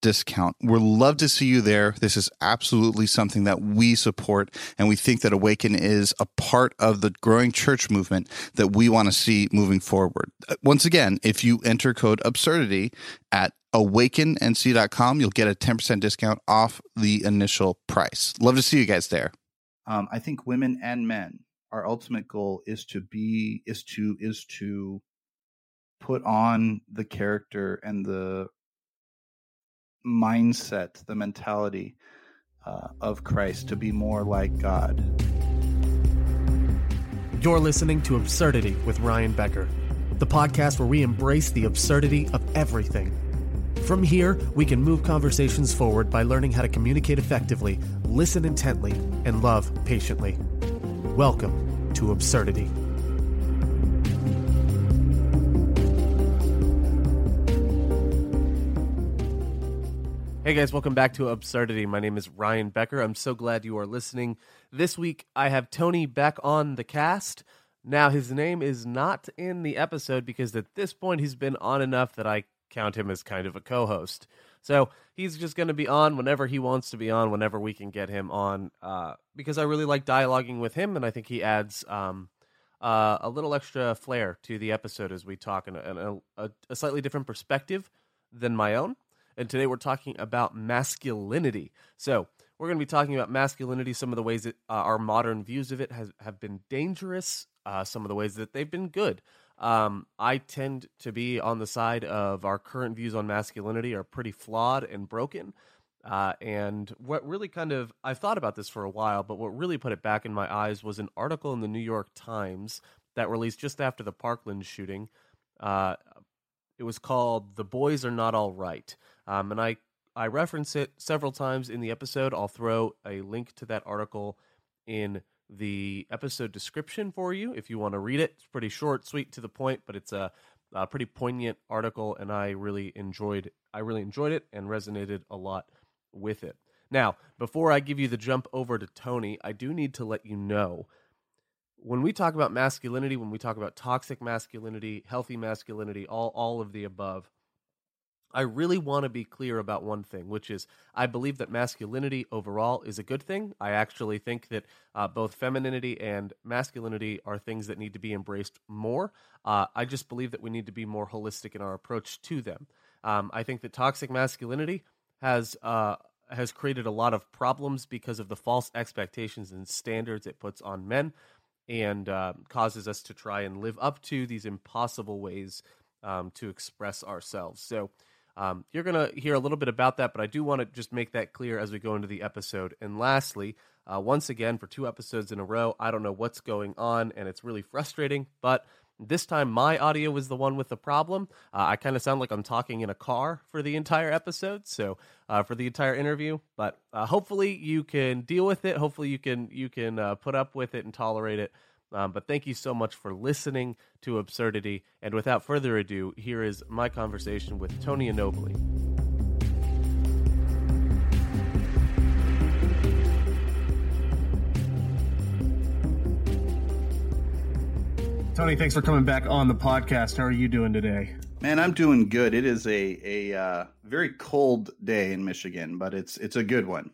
discount. We'd love to see you there. This is absolutely something that we support, and we think that Awaken is a part of the growing church movement that we want to see moving forward. Uh, once again, if you enter code absurdity at awakennc.com, you'll get a 10% discount off the initial price. Love to see you guys there. Um, I think women and men, our ultimate goal is to be, is to, is to put on the character and the mindset, the mentality uh, of Christ to be more like God. You're listening to Absurdity with Ryan Becker, the podcast where we embrace the absurdity of everything. From here, we can move conversations forward by learning how to communicate effectively, listen intently, and love patiently. Welcome to Absurdity. Hey guys, welcome back to Absurdity. My name is Ryan Becker. I'm so glad you are listening. This week I have Tony back on the cast. Now, his name is not in the episode because at this point he's been on enough that I count him as kind of a co host. So he's just going to be on whenever he wants to be on, whenever we can get him on, uh, because I really like dialoguing with him and I think he adds um, uh, a little extra flair to the episode as we talk and a, a, a slightly different perspective than my own and today we're talking about masculinity. So we're going to be talking about masculinity, some of the ways that uh, our modern views of it has, have been dangerous, uh, some of the ways that they've been good. Um, I tend to be on the side of our current views on masculinity are pretty flawed and broken. Uh, and what really kind of, I've thought about this for a while, but what really put it back in my eyes was an article in the New York Times that released just after the Parkland shooting. Uh, it was called The Boys Are Not All Right. Um, and I, I reference it several times in the episode. I'll throw a link to that article in the episode description for you if you want to read it. It's pretty short, sweet, to the point, but it's a, a pretty poignant article, and I really enjoyed. I really enjoyed it and resonated a lot with it. Now, before I give you the jump over to Tony, I do need to let you know when we talk about masculinity, when we talk about toxic masculinity, healthy masculinity, all all of the above, I really want to be clear about one thing, which is I believe that masculinity overall is a good thing. I actually think that uh, both femininity and masculinity are things that need to be embraced more. Uh, I just believe that we need to be more holistic in our approach to them. Um, I think that toxic masculinity has uh, has created a lot of problems because of the false expectations and standards it puts on men, and uh, causes us to try and live up to these impossible ways um, to express ourselves. So um, you're going to hear a little bit about that, but I do want to just make that clear as we go into the episode. And lastly, uh, once again, for two episodes in a row, I don't know what's going on, and it's really frustrating, but this time my audio was the one with the problem. Uh, I kind of sound like I'm talking in a car for the entire episode, so uh, for the entire interview. But uh, hopefully you can deal with it. Hopefully you can you can uh, put up with it and tolerate it. Um, but thank you so much for listening to Absurdity. And without further ado, here is my conversation with Tony Anobile. Tony, thanks for coming back on the podcast. How are you doing today? Man, I'm doing good. It is a a uh, very cold day in Michigan, but it's it's a good one.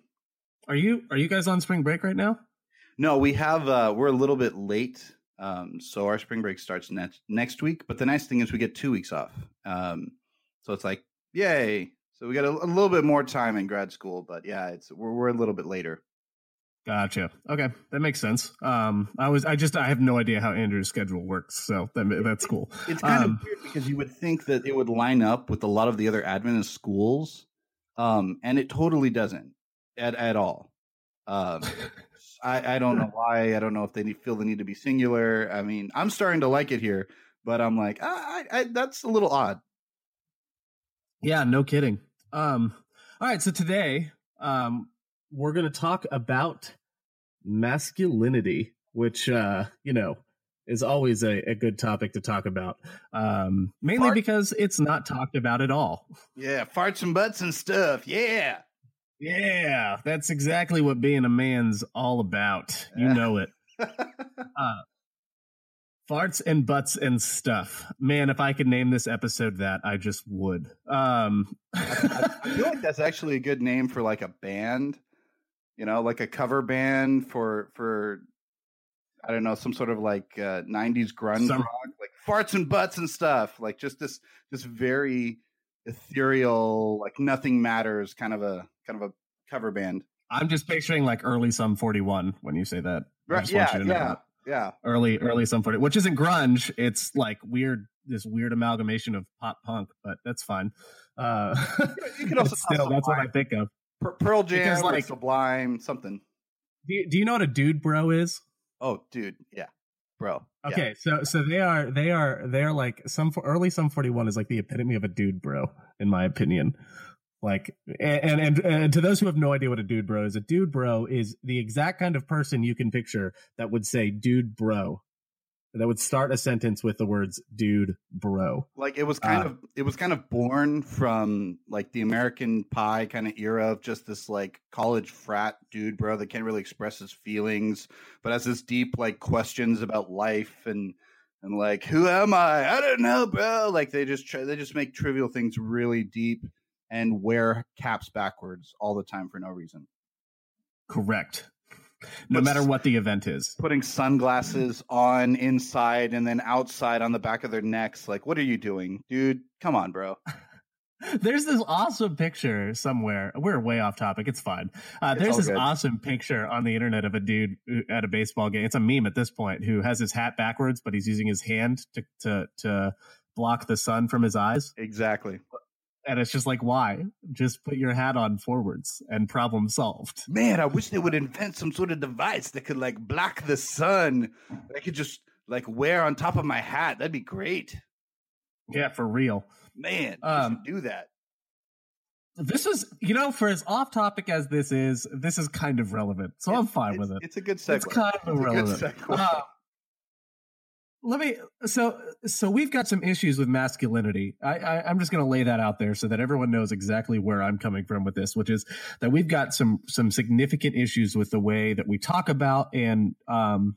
Are you are you guys on spring break right now? No, we have. Uh, we're a little bit late, um, so our spring break starts next next week. But the nice thing is we get two weeks off. Um, so it's like, yay! So we got a, a, little bit more time in grad school. But yeah, it's we're we're a little bit later. Gotcha. Okay, that makes sense. Um, I was, I just, I have no idea how Andrew's schedule works, so that, that's cool. It's kind um, of weird because you would think that it would line up with a lot of the other Adventist schools, um, and it totally doesn't at at all. Um, I, I don't know why. I don't know if they need, feel the need to be singular. I mean, I'm starting to like it here, but I'm like, I, I, that's a little odd. Yeah, no kidding. Um, all right, so today, um, we're going to talk about masculinity, which, uh, you know, is always a, a good topic to talk about. Um, mainly Fart- because it's not talked about at all. Yeah, farts and butts and stuff. Yeah. Yeah, that's exactly what being a man's all about. You know it. uh, farts and butts and stuff. Man, if I could name this episode that, I just would. Um, I, I feel like that's actually a good name for like a band. You know, like a cover band for for I don't know some sort of like uh, '90s grunge some, rock, like farts and butts and stuff. Like just this this very ethereal, like nothing matters kind of a kind of a cover band. I'm just picturing like early Sum 41 when you say that. Right, yeah, yeah, yeah. Early, early Sum 41, which isn't grunge. It's like weird, this weird amalgamation of pop punk, but that's fine. Uh, you could also still, that's what I think of. Pearl Jam, because, like Sublime, something. Do you, do you know what a dude bro is? Oh, dude, yeah, bro. Okay, yeah. so so they are they are they are like some early Sum 41 is like the epitome of a dude bro, in my opinion. Like, and, and, and to those who have no idea what a dude bro is, a dude bro is the exact kind of person you can picture that would say dude bro that would start a sentence with the words dude bro like it was kind uh, of it was kind of born from like the american pie kind of era of just this like college frat dude bro that can't really express his feelings but has this deep like questions about life and and like who am i i don't know bro like they just try they just make trivial things really deep and wear caps backwards all the time for no reason. Correct. No matter what the event is. Putting sunglasses on inside and then outside on the back of their necks. Like, what are you doing? Dude, come on, bro. there's this awesome picture somewhere. We're way off topic. It's fine. Uh, there's this good. awesome picture on the internet of a dude at a baseball game. It's a meme at this point who has his hat backwards, but he's using his hand to to to block the sun from his eyes. Exactly. And it's just like, why? Just put your hat on forwards and problem solved. Man, I wish they would invent some sort of device that could like block the sun. I could just like wear on top of my hat. That'd be great. Yeah, for real. Man, um, do that. This is, you know, for as off topic as this is, this is kind of relevant. So I'm fine with it. It's a good segue. It's kind of it's relevant. Let me so so we've got some issues with masculinity I, I am just going to lay that out there so that everyone knows exactly where i'm coming from with this which is that we've got some some significant issues with the way that we talk about and um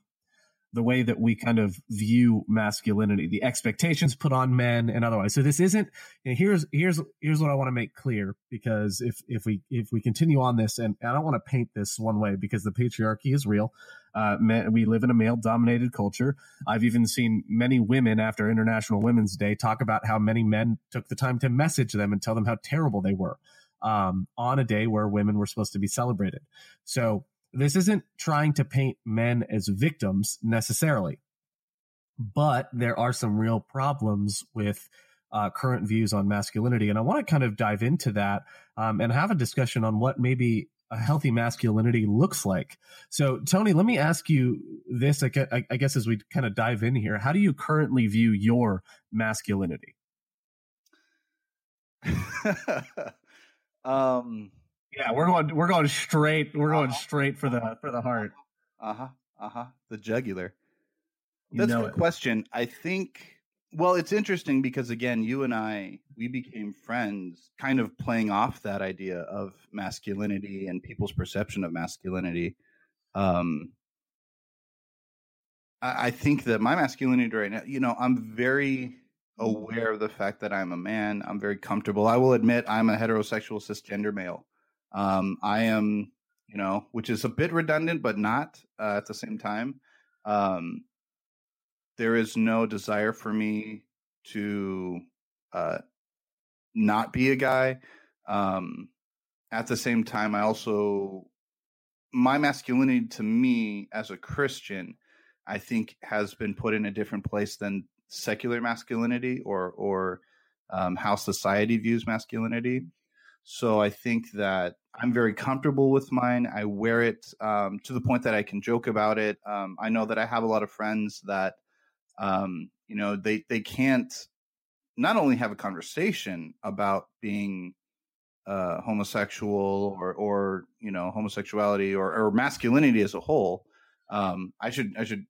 the way that we kind of view masculinity, the expectations put on men and otherwise. So this isn't, here's, here's, here's what I want to make clear because if, if we, if we continue on this and, and I don't want to paint this one way because the patriarchy is real. Uh, men, we live in a male dominated culture. I've even seen many women after International Women's Day talk about how many men took the time to message them and tell them how terrible they were. Um, on a day where women were supposed to be celebrated. So this isn't trying to paint men as victims necessarily, but there are some real problems with uh, current views on masculinity. And I want to kind of dive into that um, and have a discussion on what maybe a healthy masculinity looks like. So, Tony, let me ask you this, I guess, as we kind of dive in here. How do you currently view your masculinity? um, yeah, we're going we're going straight we're going uh-huh. straight for the for the heart. Uh huh. Uh huh. The jugular. That's a good question. I think. Well, it's interesting because again, you and I we became friends, kind of playing off that idea of masculinity and people's perception of masculinity. Um, I, I think that my masculinity right now, you know, I'm very aware of the fact that I'm a man. I'm very comfortable. I will admit I'm a heterosexual cisgender male. Um, I am you know, which is a bit redundant, but not uh, at the same time. Um, there is no desire for me to uh, not be a guy. Um, at the same time, I also my masculinity to me as a Christian, I think has been put in a different place than secular masculinity or or um, how society views masculinity. So I think that I'm very comfortable with mine. I wear it um, to the point that I can joke about it. Um, I know that I have a lot of friends that, um, you know, they they can't not only have a conversation about being uh, homosexual or or you know homosexuality or, or masculinity as a whole. Um, I should I should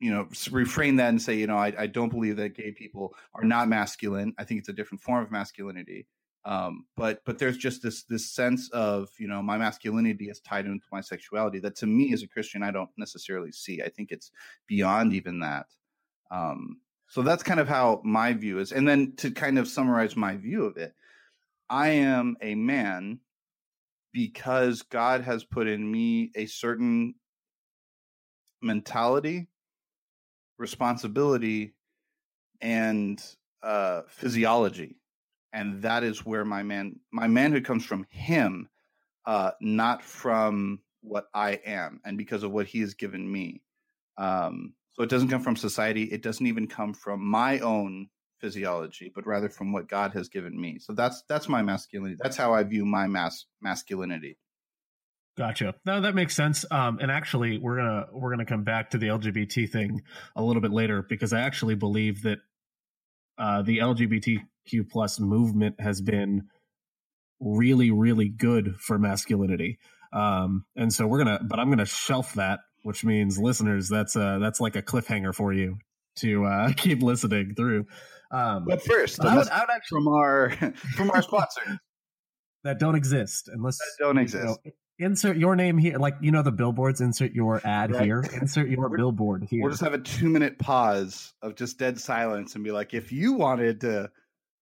you know refrain that and say you know I, I don't believe that gay people are not masculine. I think it's a different form of masculinity. Um, but but there's just this this sense of you know my masculinity is tied into my sexuality that to me as a Christian I don't necessarily see. I think it's beyond even that. Um, so that's kind of how my view is. And then to kind of summarize my view of it, I am a man because God has put in me a certain mentality, responsibility, and uh, physiology, and that is where my man my manhood comes from Him, uh, not from what I am, and because of what He has given me. Um, so it doesn't come from society. It doesn't even come from my own physiology, but rather from what God has given me. So that's that's my masculinity. That's how I view my mas- masculinity. Gotcha. No, that makes sense. Um, and actually, we're gonna we're gonna come back to the LGBT thing a little bit later because I actually believe that uh, the LGBTQ plus movement has been really really good for masculinity. Um, and so we're gonna, but I'm gonna shelf that, which means listeners, that's uh that's like a cliffhanger for you to uh, keep listening through. Um, but first, I would, I would actually, from our from our sponsors that don't exist unless that don't exist. You know, insert your name here, like you know the billboards. Insert your ad right. here. Insert your billboard here. We'll just have a two minute pause of just dead silence and be like, if you wanted to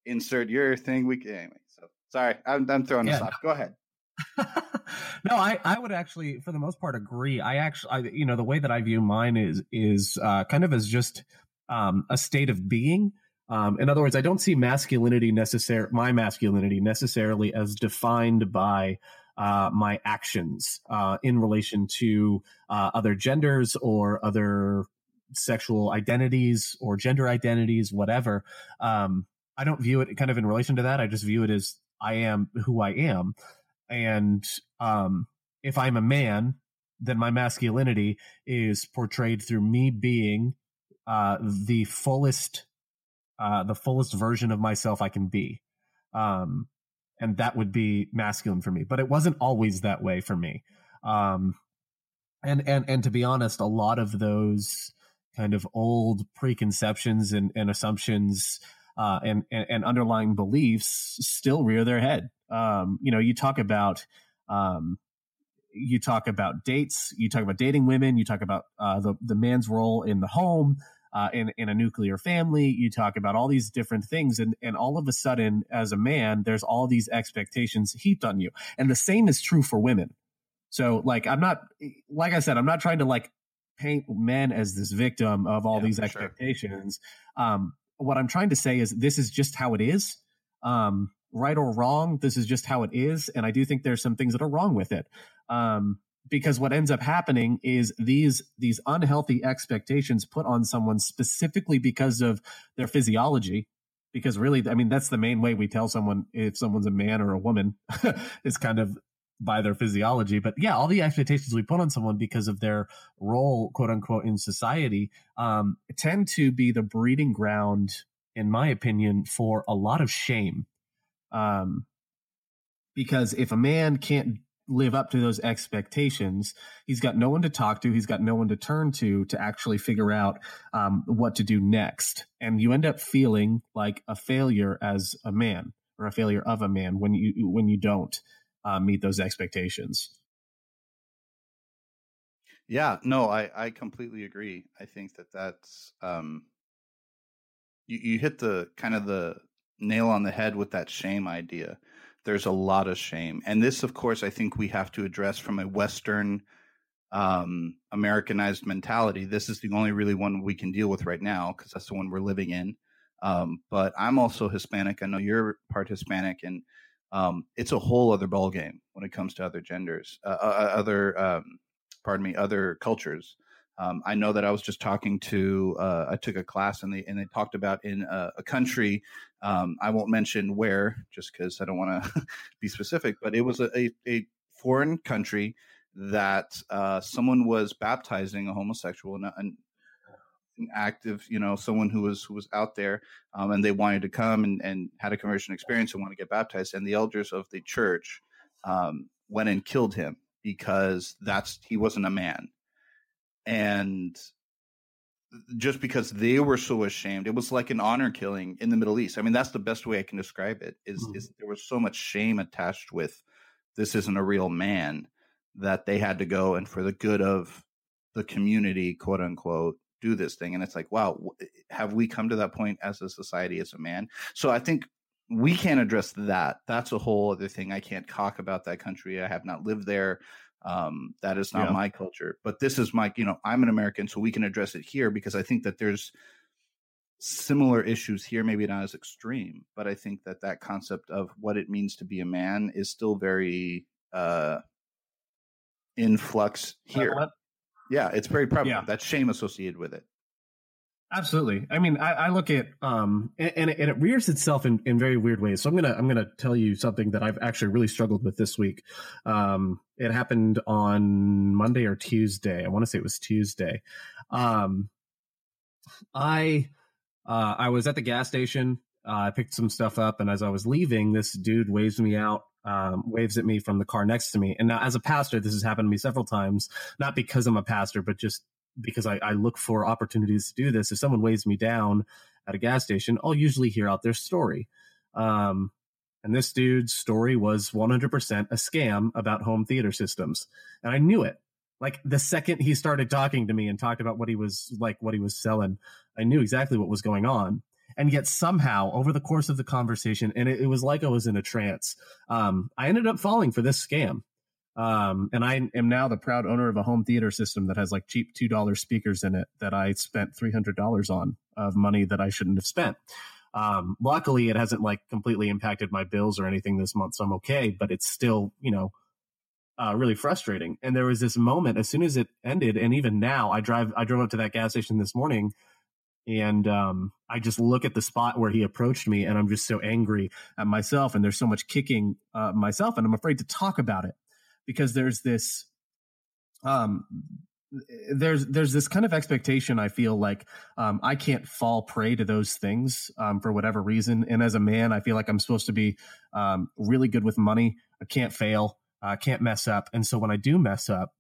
insert your thing, we can. Anyway, so sorry, I'm, I'm throwing yeah, this off. Go ahead. no, I, I would actually, for the most part, agree. I actually, I, you know, the way that I view mine is is uh, kind of as just um, a state of being. Um, in other words, I don't see masculinity necessary, my masculinity necessarily as defined by uh, my actions uh, in relation to uh, other genders or other sexual identities or gender identities, whatever. Um, I don't view it kind of in relation to that. I just view it as I am who I am. And um, if I'm a man, then my masculinity is portrayed through me being uh, the fullest uh, the fullest version of myself I can be. Um, and that would be masculine for me. But it wasn't always that way for me. Um, and and and to be honest, a lot of those kind of old preconceptions and, and assumptions uh, and, and, and underlying beliefs still rear their head. Um, you know, you talk about um, you talk about dates, you talk about dating women, you talk about uh, the the man's role in the home, uh, in in a nuclear family. You talk about all these different things, and and all of a sudden, as a man, there's all these expectations heaped on you, and the same is true for women. So, like, I'm not, like I said, I'm not trying to like paint men as this victim of all yeah, these expectations. Sure. Um, what I'm trying to say is this is just how it is. Um, right or wrong, this is just how it is, and I do think there's some things that are wrong with it. Um, because what ends up happening is these these unhealthy expectations put on someone specifically because of their physiology because really i mean that's the main way we tell someone if someone's a man or a woman is kind of by their physiology but yeah all the expectations we put on someone because of their role quote unquote in society um, tend to be the breeding ground in my opinion for a lot of shame um, because if a man can't live up to those expectations, he's got no one to talk to. He's got no one to turn to to actually figure out um, what to do next. And you end up feeling like a failure as a man or a failure of a man when you when you don't uh, meet those expectations. Yeah, no, I I completely agree. I think that that's um, you you hit the kind of the nail on the head with that shame idea there's a lot of shame. And this, of course, I think we have to address from a Western um, Americanized mentality. This is the only really one we can deal with right now because that's the one we're living in. Um, but I'm also Hispanic. I know you're part Hispanic, and um, it's a whole other ballgame when it comes to other genders, uh, uh, other, um, pardon me, other cultures. Um, I know that I was just talking to, uh, I took a class and they and they talked about in a, a country. Um, I won't mention where, just because I don't want to be specific, but it was a, a, a foreign country that uh, someone was baptizing a homosexual, and, and an active, you know, someone who was who was out there, um, and they wanted to come and, and had a conversion experience and want to get baptized, and the elders of the church um, went and killed him because that's he wasn't a man, and just because they were so ashamed, it was like an honor killing in the Middle East. I mean, that's the best way I can describe it. Is, mm-hmm. is there was so much shame attached with this isn't a real man that they had to go and for the good of the community, quote unquote, do this thing. And it's like, wow, have we come to that point as a society, as a man? So I think we can't address that. That's a whole other thing. I can't talk about that country. I have not lived there. Um, that is not yeah. my culture. But this is my, you know, I'm an American, so we can address it here because I think that there's similar issues here, maybe not as extreme, but I think that that concept of what it means to be a man is still very uh, in flux here. Yeah, it's very prevalent. Yeah. That shame associated with it. Absolutely. I mean, I, I look at um, and, and, it, rears itself in, in very weird ways. So I'm gonna I'm gonna tell you something that I've actually really struggled with this week. Um, it happened on Monday or Tuesday. I want to say it was Tuesday. Um, I uh, I was at the gas station. Uh, I picked some stuff up, and as I was leaving, this dude waves me out um, waves at me from the car next to me. And now, as a pastor, this has happened to me several times, not because I'm a pastor, but just because I, I look for opportunities to do this. If someone waves me down at a gas station, I'll usually hear out their story. Um, and this dude's story was 100% a scam about home theater systems. And I knew it. Like the second he started talking to me and talked about what he was like, what he was selling, I knew exactly what was going on and yet somehow over the course of the conversation and it, it was like i was in a trance um, i ended up falling for this scam um, and i am now the proud owner of a home theater system that has like cheap $2 speakers in it that i spent $300 on of money that i shouldn't have spent. Um, luckily it hasn't like completely impacted my bills or anything this month so i'm okay but it's still you know uh, really frustrating. And there was this moment as soon as it ended and even now i drive i drove up to that gas station this morning and um, I just look at the spot where he approached me, and I'm just so angry at myself, and there's so much kicking uh, myself, and I'm afraid to talk about it because there's this, um, there's there's this kind of expectation. I feel like um, I can't fall prey to those things um, for whatever reason, and as a man, I feel like I'm supposed to be um, really good with money. I can't fail. I can't mess up, and so when I do mess up,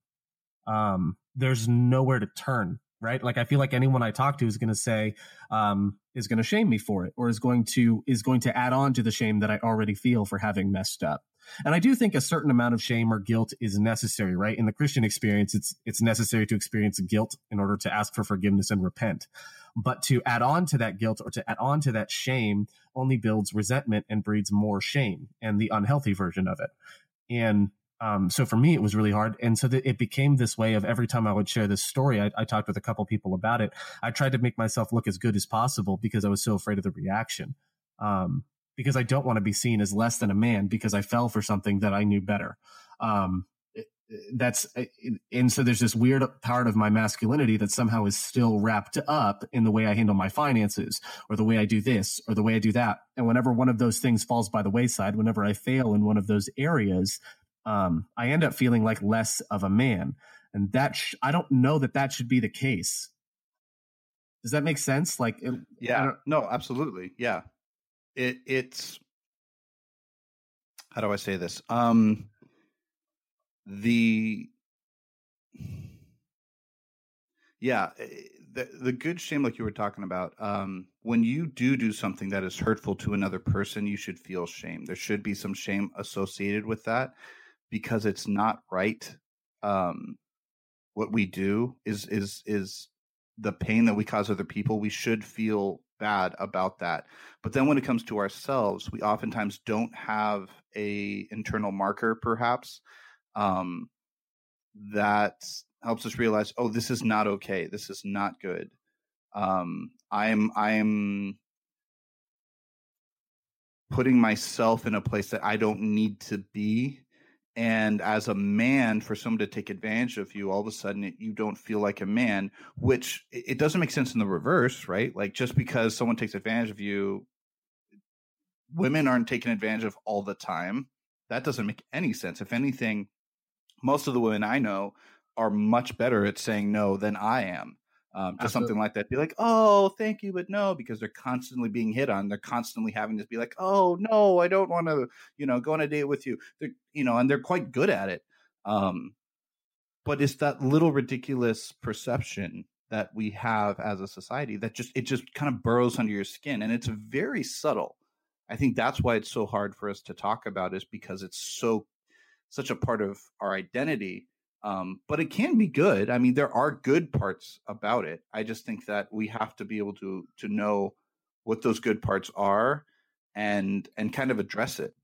um, there's nowhere to turn right? Like I feel like anyone I talk to is going to say, um, is going to shame me for it, or is going to is going to add on to the shame that I already feel for having messed up. And I do think a certain amount of shame or guilt is necessary, right? In the Christian experience, it's it's necessary to experience guilt in order to ask for forgiveness and repent. But to add on to that guilt or to add on to that shame only builds resentment and breeds more shame and the unhealthy version of it. And um, so for me, it was really hard. And so it became this way of every time I would share this story, I, I talked with a couple people about it. I tried to make myself look as good as possible because I was so afraid of the reaction. Um, because I don't want to be seen as less than a man because I fell for something that I knew better. Um, that's and so there's this weird part of my masculinity that somehow is still wrapped up in the way I handle my finances or the way I do this or the way I do that. And whenever one of those things falls by the wayside, whenever I fail in one of those areas, um, I end up feeling like less of a man. And that, sh- I don't know that that should be the case. Does that make sense? Like, it, yeah, no, absolutely. Yeah. It, it's, how do I say this? Um, the, yeah, eh, the, the good shame, like you were talking about, um, when you do do something that is hurtful to another person, you should feel shame. There should be some shame associated with that because it's not right. Um, what we do is is is the pain that we cause other people, we should feel bad about that. But then when it comes to ourselves, we oftentimes don't have a internal marker, perhaps, um, that helps us realize, oh, this is not okay. This is not good. Um, I'm I'm putting myself in a place that I don't need to be. And as a man, for someone to take advantage of you, all of a sudden it, you don't feel like a man, which it doesn't make sense in the reverse, right? Like just because someone takes advantage of you, women aren't taken advantage of all the time. That doesn't make any sense. If anything, most of the women I know are much better at saying no than I am um, just something like that. Be like, oh, thank you, but no, because they're constantly being hit on. They're constantly having to be like, oh no, I don't want to, you know, go on a date with you. They're, you know, and they're quite good at it. Um, but it's that little ridiculous perception that we have as a society that just it just kind of burrows under your skin, and it's very subtle. I think that's why it's so hard for us to talk about, is because it's so such a part of our identity um, but it can be good. I mean, there are good parts about it. I just think that we have to be able to to know what those good parts are and and kind of address it.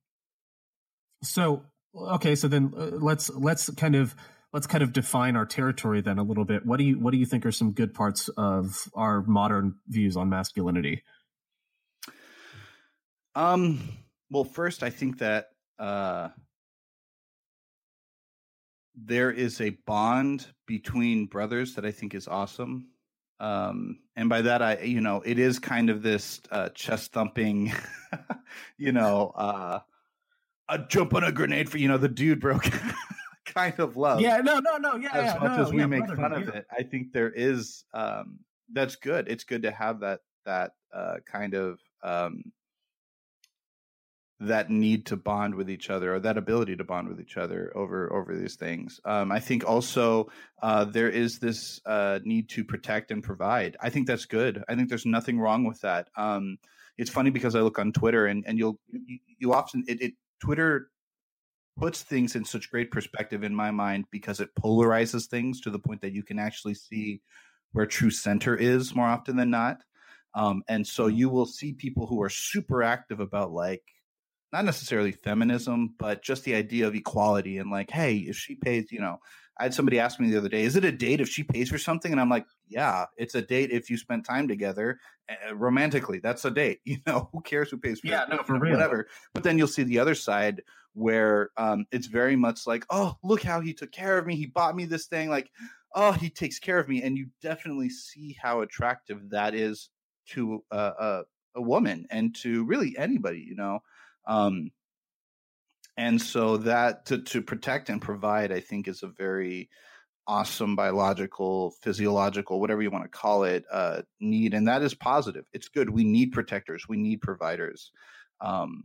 So okay, so then uh, let's let's kind of let's kind of define our territory then a little bit. What do you what do you think are some good parts of our modern views on masculinity? Um. Well, first, I think that uh, there is a bond between brothers that I think is awesome. Um, and by that, I, you know, it is kind of this uh, chest thumping, you know, uh, a jump on a grenade for, you know, the dude broke kind of love. Yeah, no, no, no. Yeah. As yeah, much no, as we yeah, make brother, fun of it, I think there is, um, that's good. It's good to have that, that uh, kind of, um, that need to bond with each other or that ability to bond with each other over over these things. Um, I think also uh, there is this uh, need to protect and provide. I think that's good. I think there's nothing wrong with that. Um, it's funny because I look on Twitter and and you'll you, you often it, it Twitter puts things in such great perspective in my mind because it polarizes things to the point that you can actually see where true center is more often than not. Um, and so you will see people who are super active about like not necessarily feminism, but just the idea of equality and like, hey, if she pays, you know, I had somebody ask me the other day, is it a date if she pays for something? And I'm like, yeah, it's a date if you spend time together uh, romantically. That's a date. You know, who cares who pays for Yeah, no, for real. Whatever. But then you'll see the other side where um, it's very much like, oh, look how he took care of me. He bought me this thing. Like, oh, he takes care of me. And you definitely see how attractive that is to a, a, a woman and to really anybody, you know. Um, and so that to, to protect and provide, I think, is a very awesome biological, physiological, whatever you want to call it, uh, need, and that is positive. It's good. We need protectors. We need providers. Um,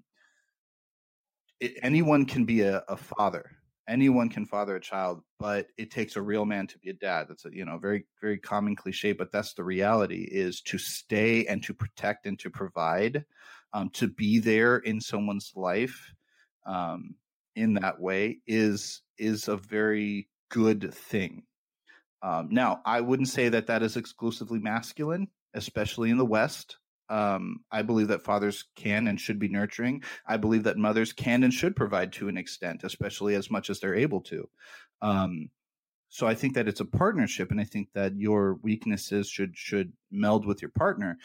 it, anyone can be a, a father. Anyone can father a child, but it takes a real man to be a dad. That's a you know very very common cliche, but that's the reality. Is to stay and to protect and to provide, um, to be there in someone's life um, in that way is is a very good thing. Um, now, I wouldn't say that that is exclusively masculine, especially in the West. Um, I believe that fathers can and should be nurturing. I believe that mothers can and should provide to an extent, especially as much as they're able to. So I think that it's a partnership, and I think that your weaknesses should should meld with your partner,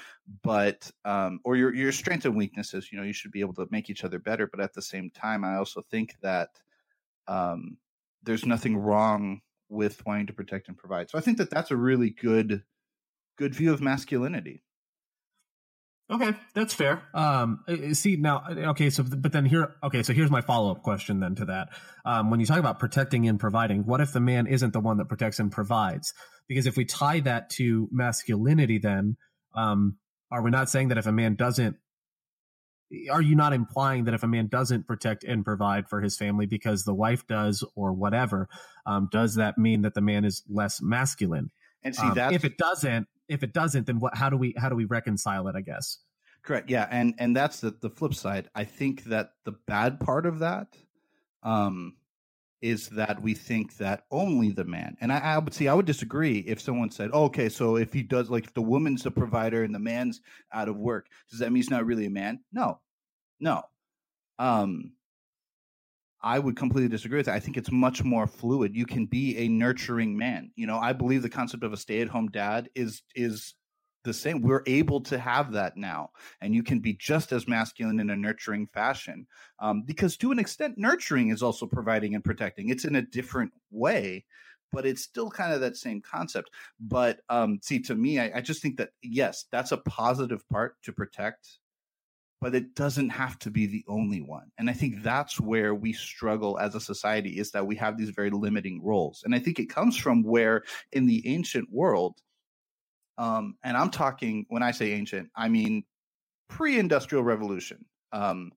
but um, or your your strengths and weaknesses. You know, you should be able to make each other better. But at the same time, I also think that um, there's nothing wrong with wanting to protect and provide. So I think that that's a really good good view of masculinity. Okay, that's fair. Um, uh, see now, okay, so but then here, okay, so here's my follow up question then to that. Um, when you talk about protecting and providing, what if the man isn't the one that protects and provides? Because if we tie that to masculinity, then um, are we not saying that if a man doesn't, are you not implying that if a man doesn't protect and provide for his family because the wife does or whatever, um, does that mean that the man is less masculine? And see Um, that if it doesn't, if it doesn't, then what? How do we how do we reconcile it? I guess. Correct. Yeah, and and that's the the flip side. I think that the bad part of that, um, is that we think that only the man, and I, I would see, I would disagree if someone said, oh, okay, so if he does, like, if the woman's the provider and the man's out of work, does that mean he's not really a man? No, no. Um, I would completely disagree with that. I think it's much more fluid. You can be a nurturing man. You know, I believe the concept of a stay-at-home dad is is the same. We're able to have that now, and you can be just as masculine in a nurturing fashion. Um, because to an extent, nurturing is also providing and protecting. It's in a different way, but it's still kind of that same concept. But um, see, to me, I, I just think that yes, that's a positive part to protect but it doesn't have to be the only one. And I think that's where we struggle as a society is that we have these very limiting roles. And I think it comes from where in the ancient world, um, and I'm talking when I say ancient, I mean pre-industrial revolution. Um,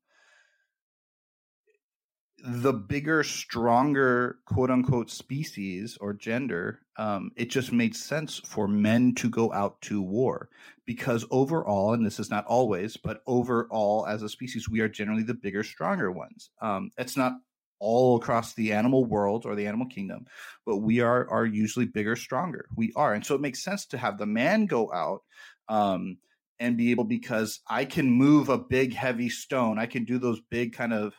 the bigger, stronger, quote unquote, species or gender, um, it just made sense for men to go out to war because overall, and this is not always, but overall, as a species, we are generally the bigger, stronger ones. Um, it's not all across the animal world or the animal kingdom, but we are are usually bigger, stronger. We are, and so it makes sense to have the man go out. Um, and be able because I can move a big heavy stone. I can do those big kind of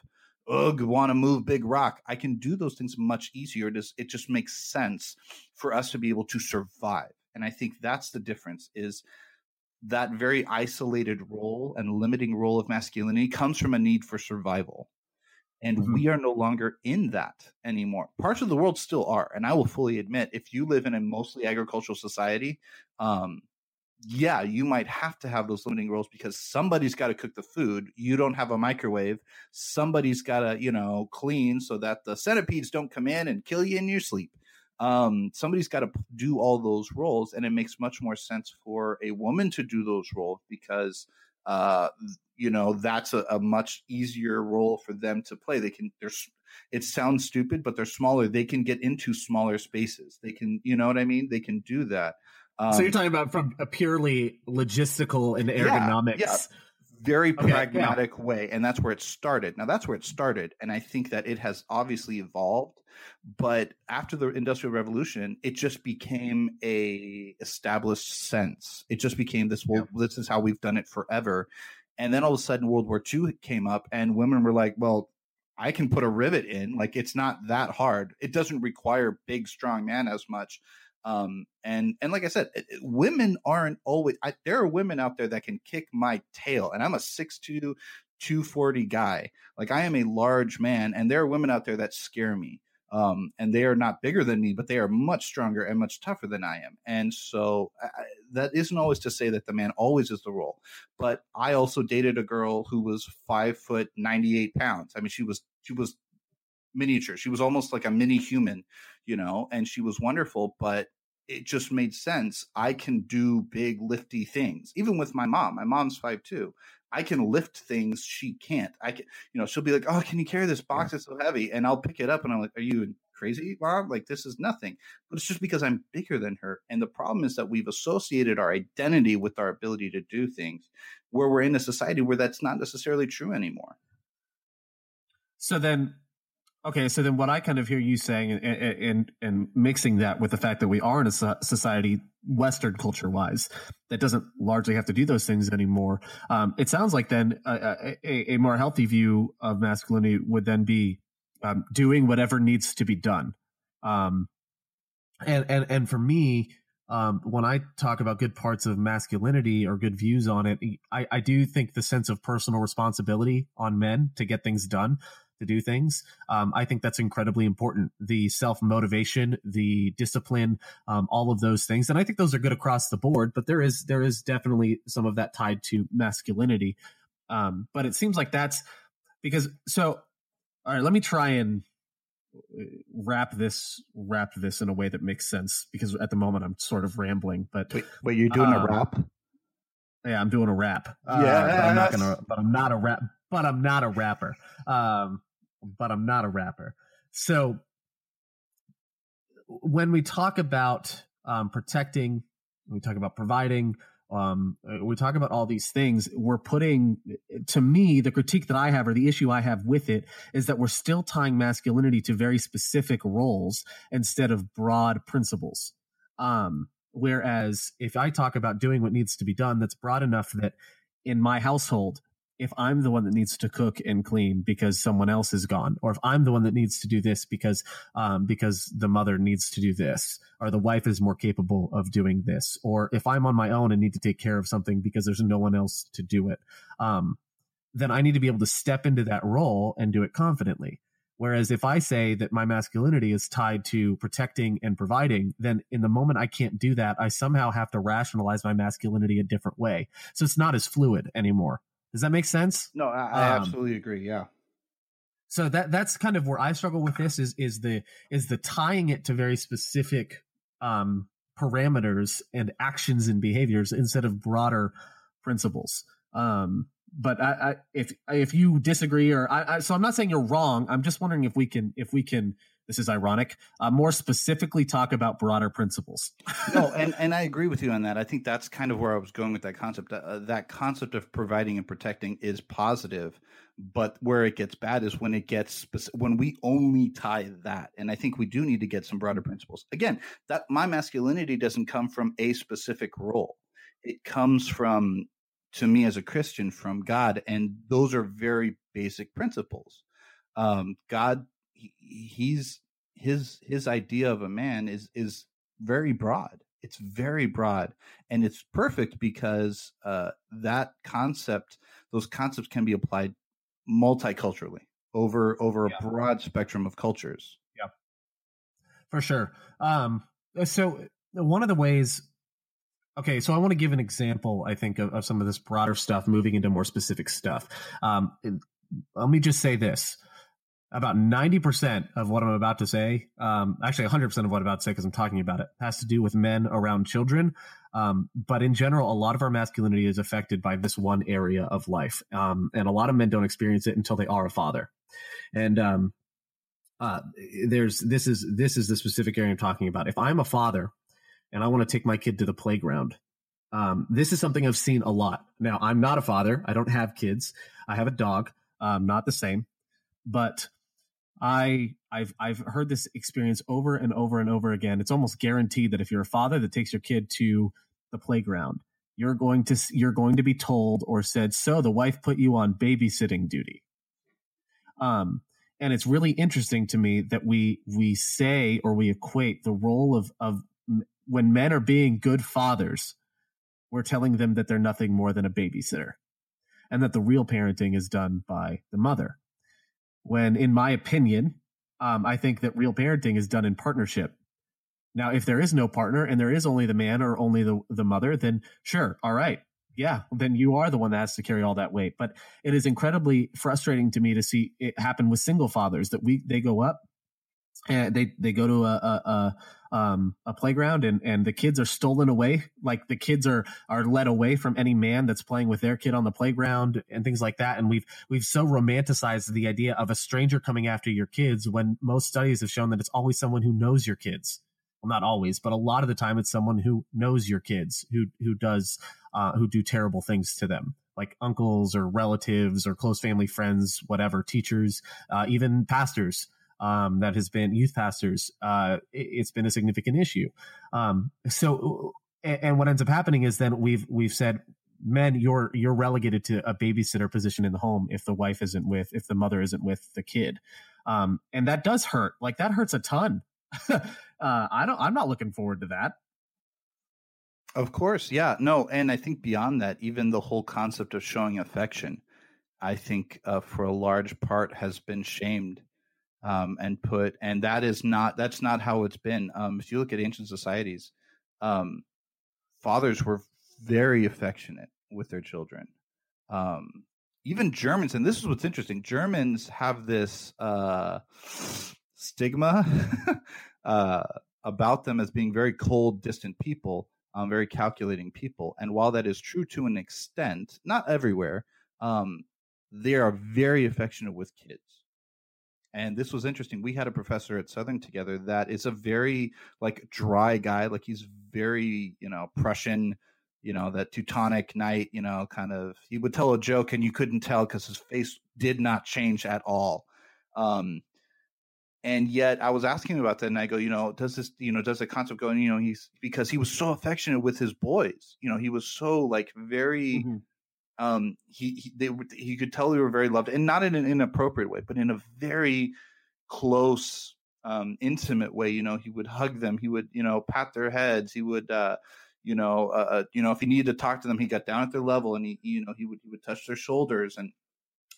ugh, want to move big rock. I can do those things much easier. It, is, it just makes sense for us to be able to survive. And I think that's the difference is that very isolated role and limiting role of masculinity comes from a need for survival. And mm-hmm. we are no longer in that anymore. Parts of the world still are. And I will fully admit, if you live in a mostly agricultural society, um, yeah, you might have to have those limiting roles because somebody's got to cook the food. You don't have a microwave. Somebody's got to, you know, clean so that the centipedes don't come in and kill you in your sleep. Um, somebody's got to do all those roles, and it makes much more sense for a woman to do those roles because, uh, you know, that's a, a much easier role for them to play. They can. There's. It sounds stupid, but they're smaller. They can get into smaller spaces. They can, you know what I mean? They can do that. Um, so you're um, talking about from a purely logistical and ergonomics. Yeah, yeah. Very okay, pragmatic yeah. way. And that's where it started. Now, that's where it started. And I think that it has obviously evolved. But after the Industrial Revolution, it just became a established sense. It just became this, well, this is how we've done it forever. And then all of a sudden, World War II came up, and women were like, well, I can put a rivet in. Like, it's not that hard. It doesn't require big, strong man as much. Um, and and like I said, it, women aren't always. I, there are women out there that can kick my tail, and I'm a 6'2", 240 guy. Like I am a large man, and there are women out there that scare me. Um, and they are not bigger than me, but they are much stronger and much tougher than I am. And so I, that isn't always to say that the man always is the role. But I also dated a girl who was five foot ninety eight pounds. I mean, she was she was miniature. She was almost like a mini human, you know, and she was wonderful, but it just made sense. I can do big lifty things. Even with my mom. My mom's five two. I can lift things she can't. I can, you know, she'll be like, "Oh, can you carry this box? It's so heavy," and I'll pick it up, and I'm like, "Are you crazy, mom? Like this is nothing." But it's just because I'm bigger than her. And the problem is that we've associated our identity with our ability to do things, where we're in a society where that's not necessarily true anymore. So then, Okay, so then what I kind of hear you saying and, and, and mixing that with the fact that we are in a society, Western culture wise, that doesn't largely have to do those things anymore. Um, it sounds like then a, a, a, more healthy view of masculinity would then be um, doing whatever needs to be done. Um, and, and, and for me, um, when I talk about good parts of masculinity or good views on it, I, I do think the sense of personal responsibility on men to get things done to do things. Um, I think that's incredibly important. The self motivation, the discipline, um, all of those things, and I think those are good across the board. But there is there is definitely some of that tied to masculinity. Um, but it seems like that's because so. All right, let me try and uh, wrap this wrap this in a way that makes sense because at the moment I'm sort of rambling. But wait, wait you're doing uh, a rap? Yeah, I'm doing a rap. Yeah, uh, but I'm not gonna. But I'm not a rap. But I'm not a rapper. Um, but I'm not a rapper. So when we talk about um, protecting, we talk about providing, um, uh, we talk about all these things. We're putting, to me, the critique that I have or the issue I have with it is that we're still tying masculinity to very specific roles instead of broad principles. Um, whereas if I talk about doing what needs to be done, that's broad enough that in my household, if I'm the one that needs to cook and clean because someone else is gone, or if I'm the one that needs to do this because um, because the mother needs to do this, or the wife is more capable of doing this, or if I'm on my own and need to take care of something because there's no one else to do it, um, then I need to be able to step into that role and do it confidently. Whereas if I say that my masculinity is tied to protecting and providing, then in the moment I can't do that, I somehow have to rationalize my masculinity a different way. So it's not as fluid anymore. Does that make sense? No, I, I um, absolutely agree. Yeah. So that that's kind of where I struggle with this is is the is the tying it to very specific um, parameters and actions and behaviors instead of broader principles. Um, but I, I, if if you disagree or I, I, so I'm not saying you're wrong. I'm just wondering if we can if we can this is ironic, uh, more specifically talk about broader principles. no, and, and I agree with you on that. I think that's kind of where I was going with that concept. Uh, that concept of providing and protecting is positive, but where it gets bad is when it gets when we only tie that. And I think we do need to get some broader principles. Again, that my masculinity doesn't come from a specific role. It comes from to me as a Christian from God, and those are very basic principles. Um, God he's his his idea of a man is is very broad. It's very broad and it's perfect because uh, that concept those concepts can be applied multiculturally over over yeah. a broad spectrum of cultures. Yeah. For sure. Um so one of the ways okay so i want to give an example i think of, of some of this broader stuff moving into more specific stuff. Um let me just say this about 90% of what I'm about to say, um, actually 100% of what I'm about to say because I'm talking about it, has to do with men around children. Um, but in general, a lot of our masculinity is affected by this one area of life. Um, and a lot of men don't experience it until they are a father. And um, uh, there's this is this is the specific area I'm talking about. If I'm a father and I want to take my kid to the playground, um, this is something I've seen a lot. Now, I'm not a father. I don't have kids. I have a dog. Not the same, but I I've I've heard this experience over and over and over again. It's almost guaranteed that if you're a father that takes your kid to the playground, you're going to you're going to be told or said, "So the wife put you on babysitting duty." Um, and it's really interesting to me that we we say or we equate the role of of when men are being good fathers, we're telling them that they're nothing more than a babysitter, and that the real parenting is done by the mother when, in my opinion, um, I think that real parenting is done in partnership. Now, if there is no partner and there is only the man or only the, the mother, then sure, all right. Yeah, then you are the one that has to carry all that weight. But it is incredibly frustrating to me to see it happen with single fathers that we they go up and they they go to a, a, a, um, a playground and and the kids are stolen away. Like the kids are are led away from any man that's playing with their kid on the playground and things like that. And we've we've so romanticized the idea of a stranger coming after your kids when most studies have shown that it's always someone who knows your kids. Well not always but a lot of the time it's someone who knows your kids who who does uh, who do terrible things to them like uncles or relatives or close family friends whatever teachers uh, even pastors um, that has been youth pastors, uh, it, has been a significant issue. Um, so, and, what ends up happening is then we've we've said, men, you're you're relegated to a babysitter position in the home if the wife isn't with, if the mother isn't with the kid, um, and that does hurt. Like that hurts a ton. uh, I don't. I'm not looking forward to that. Of course, yeah, no, and I think beyond that, even the whole concept of showing affection, I think uh, for a large part has been shamed um, and put and that is not that's not how it's been. Um, if you look at ancient societies um, fathers were very affectionate with their children. Um, even germans and this is what's interesting germans have this uh, stigma uh, about them as being very cold distant people um, very calculating people. And while that is true to an extent not everywhere um, they are very affectionate with kids and this was interesting we had a professor at southern together that is a very like dry guy like he's very you know prussian you know, that Teutonic knight, you know, kind of, he would tell a joke and you couldn't tell because his face did not change at all. Um, and yet I was asking about that and I go, you know, does this, you know, does the concept go, and, you know, he's, because he was so affectionate with his boys, you know, he was so like very, mm-hmm. Um, he, he, they, he could tell they were very loved and not in an inappropriate way, but in a very close, um, intimate way. You know, he would hug them, he would, you know, pat their heads, he would, uh, you know, uh, uh, you know, if he needed to talk to them, he got down at their level and he, you know, he would he would touch their shoulders and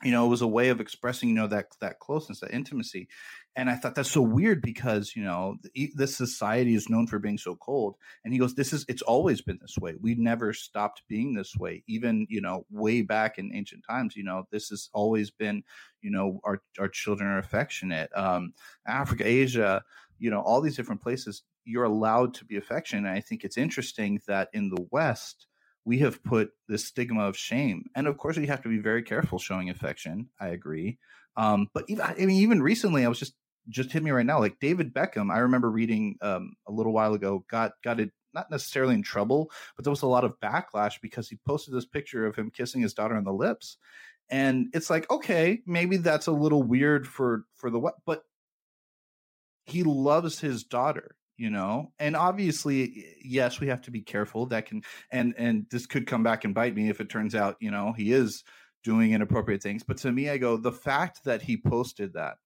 you know, it was a way of expressing, you know, that that closeness, that intimacy. And I thought that's so weird because, you know, this society is known for being so cold. And he goes, "This is it's always been this way. We never stopped being this way. Even, you know, way back in ancient times, you know, this has always been, you know, our our children are affectionate. Um, Africa, Asia, you know, all these different places, you're allowed to be affectionate. And I think it's interesting that in the West, we have put this stigma of shame. And of course, we have to be very careful showing affection. I agree. Um, but even, I mean, even recently, I was just just hit me right now. Like David Beckham, I remember reading um, a little while ago, got got it not necessarily in trouble, but there was a lot of backlash because he posted this picture of him kissing his daughter on the lips, and it's like, okay, maybe that's a little weird for for the what, but he loves his daughter you know? And obviously yes we have to be careful. That can and and this could come back and bite me if it turns out you know he is doing inappropriate things. But to me i go the fact that he posted that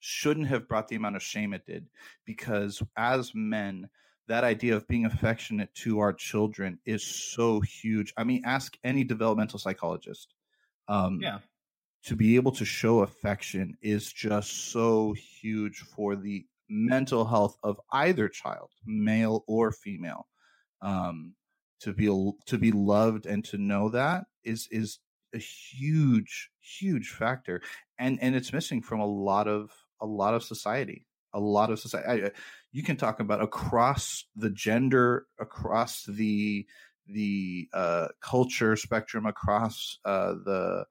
shouldn't have brought the amount of shame it did because as men that idea of being affectionate to our children is so huge. I mean ask any developmental psychologist. Um, yeah. to be able to show affection is just so huge for the mental health of either child, male or female. Um, to be to be loved and to know that is is a huge huge factor, and and it's missing from a lot of a lot of society. A lot of society. I, you can talk about across the gender, across the the uh, culture spectrum, across uh, the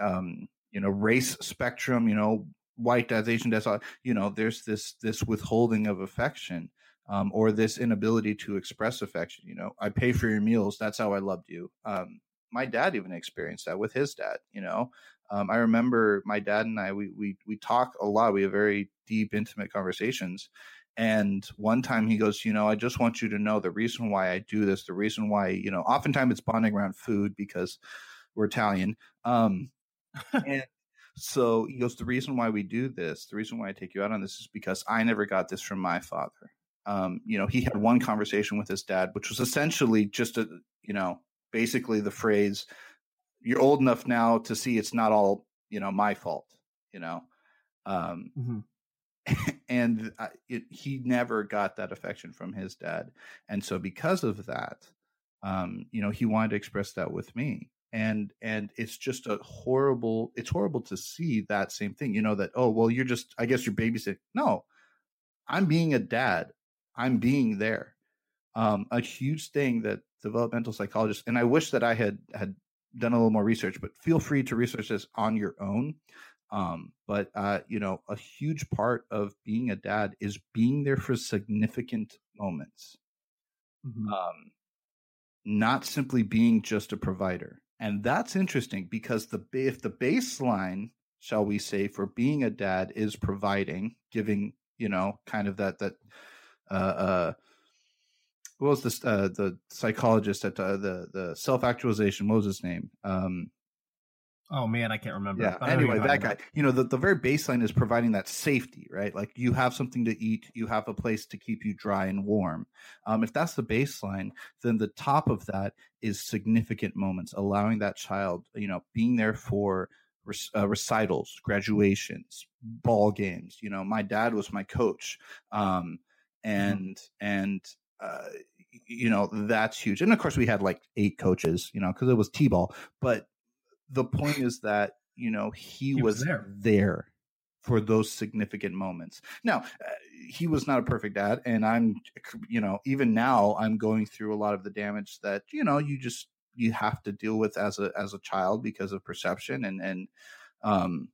um, you know race spectrum. You know white dads, Asian dads, you know, there's this this withholding of affection. Um, or this inability to express affection. You know, I pay for your meals. That's how I loved you. Um, my dad even experienced that with his dad. You know, um, I remember my dad and I we we we talk a lot. We have very deep, intimate conversations. And one time he goes, you know, I just want you to know the reason why I do this. The reason why, you know, oftentimes it's bonding around food because we're Italian. Um, and so he goes, The reason why we do this, the reason why I take you out on this is because I never got this from my father. Um, you know, he had one conversation with his dad, which was essentially just a, you know, basically the phrase, You're old enough now to see it's not all, you know, my fault, you know. Um, mm-hmm. and I, it, he never got that affection from his dad. And so because of that, um, you know, he wanted to express that with me and and it's just a horrible it's horrible to see that same thing you know that oh well you're just i guess you're babysitting. No i'm being a dad. I'm being there. Um a huge thing that developmental psychologists and i wish that i had had done a little more research but feel free to research this on your own. Um but uh you know a huge part of being a dad is being there for significant moments. Mm-hmm. um not simply being just a provider and that's interesting because the if the baseline, shall we say, for being a dad is providing, giving, you know, kind of that that uh, uh what was this uh, the psychologist at uh, the the self actualization? What was his name? Um, Oh man, I can't remember. Yeah. Anyway, that guy. You know, the, the very baseline is providing that safety, right? Like you have something to eat, you have a place to keep you dry and warm. Um, if that's the baseline, then the top of that is significant moments, allowing that child, you know, being there for uh, recitals, graduations, ball games. You know, my dad was my coach, um, and mm-hmm. and uh, you know that's huge. And of course, we had like eight coaches, you know, because it was t-ball, but the point is that you know he, he was, was there. there. for those significant moments. Now, uh, he was not a perfect dad, and I'm, you know, even now I'm going through a lot of the damage that you know you just you have to deal with as a as a child because of perception and and um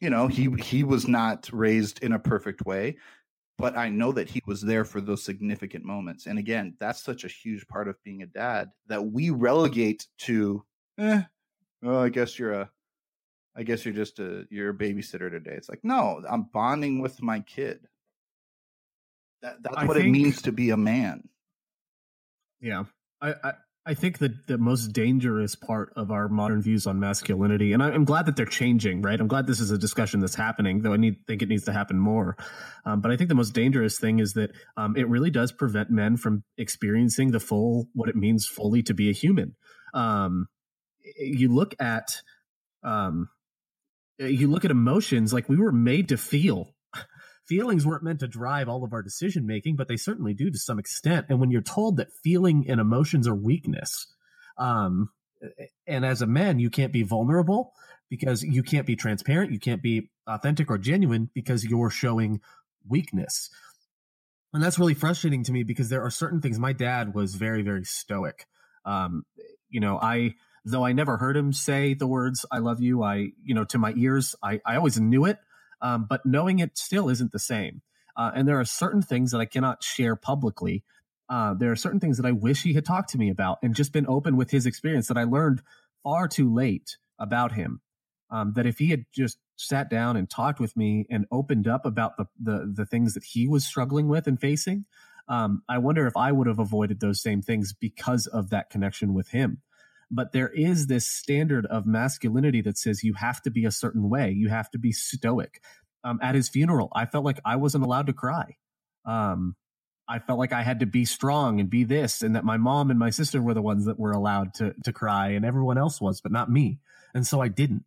you know he he was not raised in a perfect way but I know that he was there for those significant moments. And again, that's such a huge part of being a dad that we relegate to, eh, oh, I guess you're a, I guess you're just a, you're a babysitter today. It's like, no, I'm bonding with my kid. That, that's I what think, it means to be a man. Yeah. I, I, I think that the most dangerous part of our modern views on masculinity, and I'm glad that they're changing, right? I'm glad this is a discussion that's happening, though I need, think it needs to happen more. Um, but I think the most dangerous thing is that um, it really does prevent men from experiencing the full, what it means fully to be a human. Um, you look at, um, you look at emotions like we were made to feel feelings weren't meant to drive all of our decision making, but they certainly do to some extent. And when you're told that feeling and emotions are weakness, um, and as a man, you can't be vulnerable because you can't be transparent, you can't be authentic or genuine because you're showing weakness. And that's really frustrating to me because there are certain things. My dad was very, very stoic. Um, you know, I, though I never heard him say the words, I love you, I, you know, to my ears, I, I always knew it um, but knowing it still isn't the same. Uh, and there are certain things that I cannot share publicly. Uh, there are certain things that I wish he had talked to me about and just been open with his experience that I learned far too late about him. Um, that if he had just sat down and talked with me and opened up about the the, the things that he was struggling with and facing, um, I wonder if I would have avoided those same things because of that connection with him. But there is this standard of masculinity that says you have to be a certain way. You have to be stoic. Um, at his funeral, I felt like I wasn't allowed to cry. Um, I felt like I had to be strong and be this, and that my mom and my sister were the ones that were allowed to to cry, and everyone else was, but not me. And so I didn't.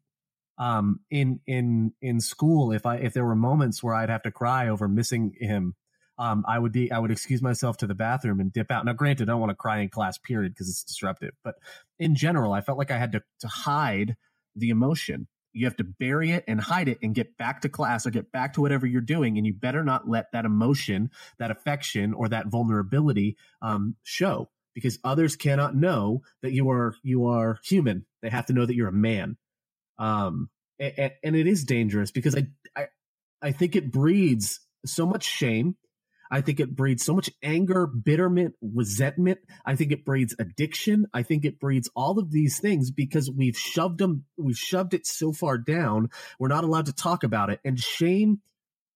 Um, in in in school, if I if there were moments where I'd have to cry over missing him, um, I would be, I would excuse myself to the bathroom and dip out. Now, granted, I don't want to cry in class, period, because it's disruptive. But in general, I felt like I had to, to hide the emotion. You have to bury it and hide it and get back to class or get back to whatever you're doing. And you better not let that emotion, that affection, or that vulnerability um, show because others cannot know that you are you are human. They have to know that you're a man. Um, and, and it is dangerous because I, I I think it breeds so much shame I think it breeds so much anger, bitterment, resentment. I think it breeds addiction. I think it breeds all of these things because we've shoved them, we've shoved it so far down. We're not allowed to talk about it. And shame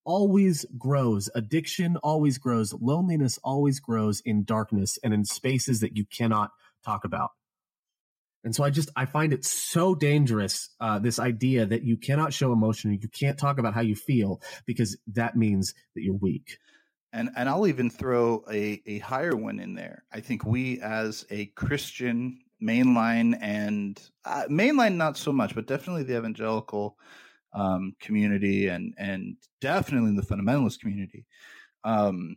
always grows. Addiction always grows. Loneliness always grows in darkness and in spaces that you cannot talk about. And so I just I find it so dangerous uh, this idea that you cannot show emotion, you can't talk about how you feel because that means that you're weak and and I'll even throw a, a higher one in there. I think we as a Christian mainline and uh, mainline not so much, but definitely the evangelical um, community and and definitely the fundamentalist community, um,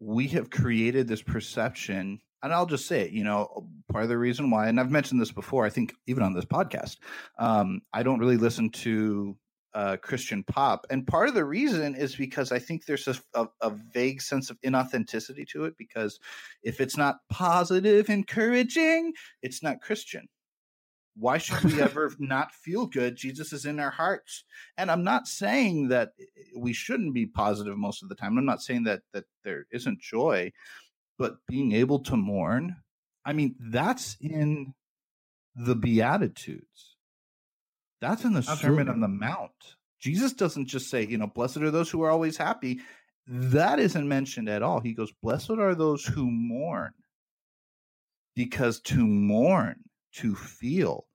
we have created this perception. And I'll just say it, you know, part of the reason why, and I've mentioned this before, I think even on this podcast, um, I don't really listen to uh, Christian pop, and part of the reason is because I think there's a, a, a, vague sense of inauthenticity to it. Because if it's not positive, encouraging, it's not Christian. Why should we ever not feel good? Jesus is in our hearts, and I'm not saying that we shouldn't be positive most of the time. I'm not saying that that there isn't joy, but being able to mourn, I mean, that's in the Beatitudes that's in the Sermon on the Mount. Jesus doesn't just say, you know, blessed are those who are always happy. That isn't mentioned at all. He goes, blessed are those who mourn. Because to mourn, to feel,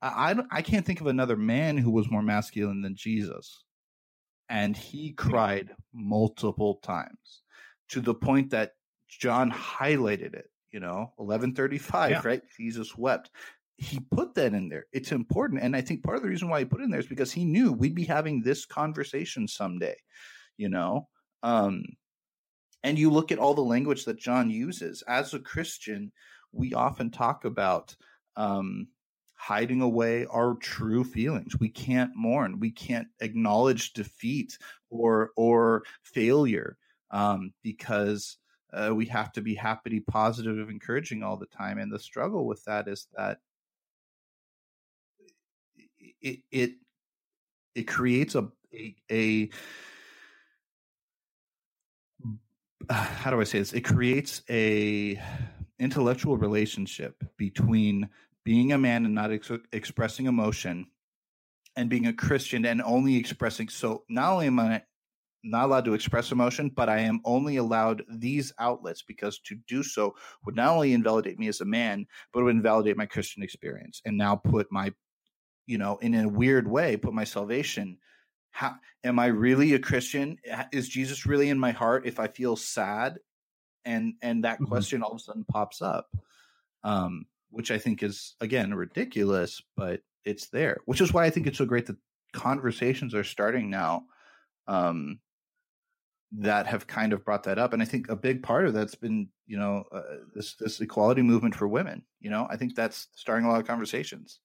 I, I, I can't think of another man who was more masculine than Jesus. And he cried multiple times to the point that John highlighted it, you know, 1135, yeah. right? Jesus wept he put that in there. It's important. And I think part of the reason why he put it in there is because he knew we'd be having this conversation someday, you know? Um, and you look at all the language that John uses. As a Christian, we often talk about um, hiding away our true feelings. We can't mourn. We can't acknowledge defeat or or failure um, because uh, we have to be happy, positive, encouraging all the time. And the struggle with that is that it it it creates a a, a how do I say this? It creates a intellectual relationship between being a man and not ex- expressing emotion and being a Christian and only expressing. So not only am I not allowed to express emotion, but I am only allowed these outlets because to do so would not only invalidate me as a man, but would invalidate my Christian experience and now put my, you know, in a weird way, put my salvation. How am I really a Christian? Is Jesus really in my heart if I feel sad? And and that mm-hmm. question all of a sudden pops up. Um, which I think is again ridiculous, but it's there. Which is why I think it's so great that conversations are starting now um, that have kind of brought that up. And I think a big part of that's been, you know, uh, this this equality movement for women. You know, I think that's starting a lot of conversations.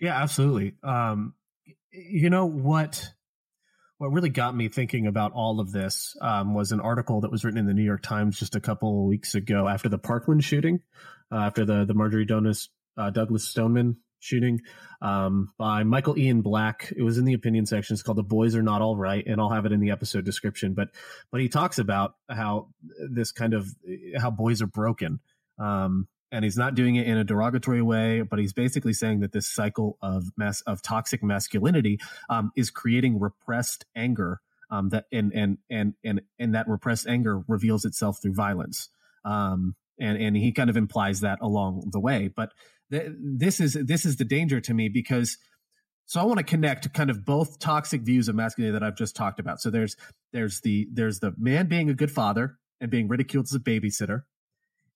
Yeah, absolutely. Um, you know what? What really got me thinking about all of this um, was an article that was written in the New York Times just a couple weeks ago after the Parkland shooting, uh, after the the Marjory Douglas uh, Douglas Stoneman shooting um, by Michael Ian Black. It was in the opinion section. It's called "The Boys Are Not All Right," and I'll have it in the episode description. But but he talks about how this kind of how boys are broken, um, and he's not doing it in a derogatory way, but he's basically saying that this cycle of mass of toxic masculinity um, is creating repressed anger. Um, that and and and and and that repressed anger reveals itself through violence. Um, and and he kind of implies that along the way, but this is this is the danger to me because so I want to connect kind of both toxic views of masculinity that I've just talked about. So there's there's the there's the man being a good father and being ridiculed as a babysitter,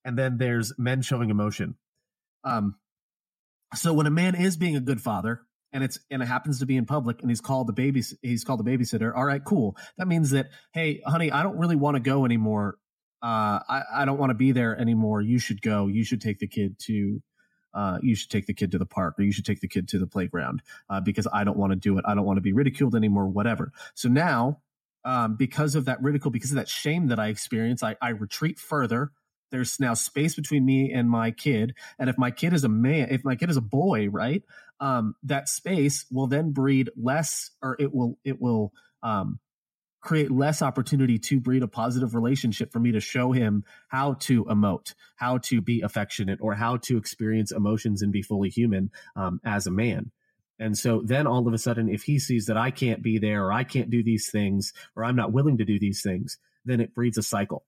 and then there's men showing emotion. Um, so when a man is being a good father and it's and it happens to be in public and he's called the baby he's called the babysitter. All right, cool. That means that hey, honey, I don't really want to go anymore. Uh, I, I don't want to be there anymore. You should go. You should take the kid to uh, you should take the kid to the park or you should take the kid to the playground uh, because I don't want to do it. I don't want to be ridiculed anymore, whatever. So now, um, because of that ridicule, because of that shame that I experience, I, I retreat further. There's now space between me and my kid. And if my kid is a man, if my kid is a boy, right, um, that space will then breed less or it will, it will, um, create less opportunity to breed a positive relationship for me to show him how to emote, how to be affectionate, or how to experience emotions and be fully human um, as a man. And so then all of a sudden, if he sees that I can't be there or I can't do these things or I'm not willing to do these things, then it breeds a cycle.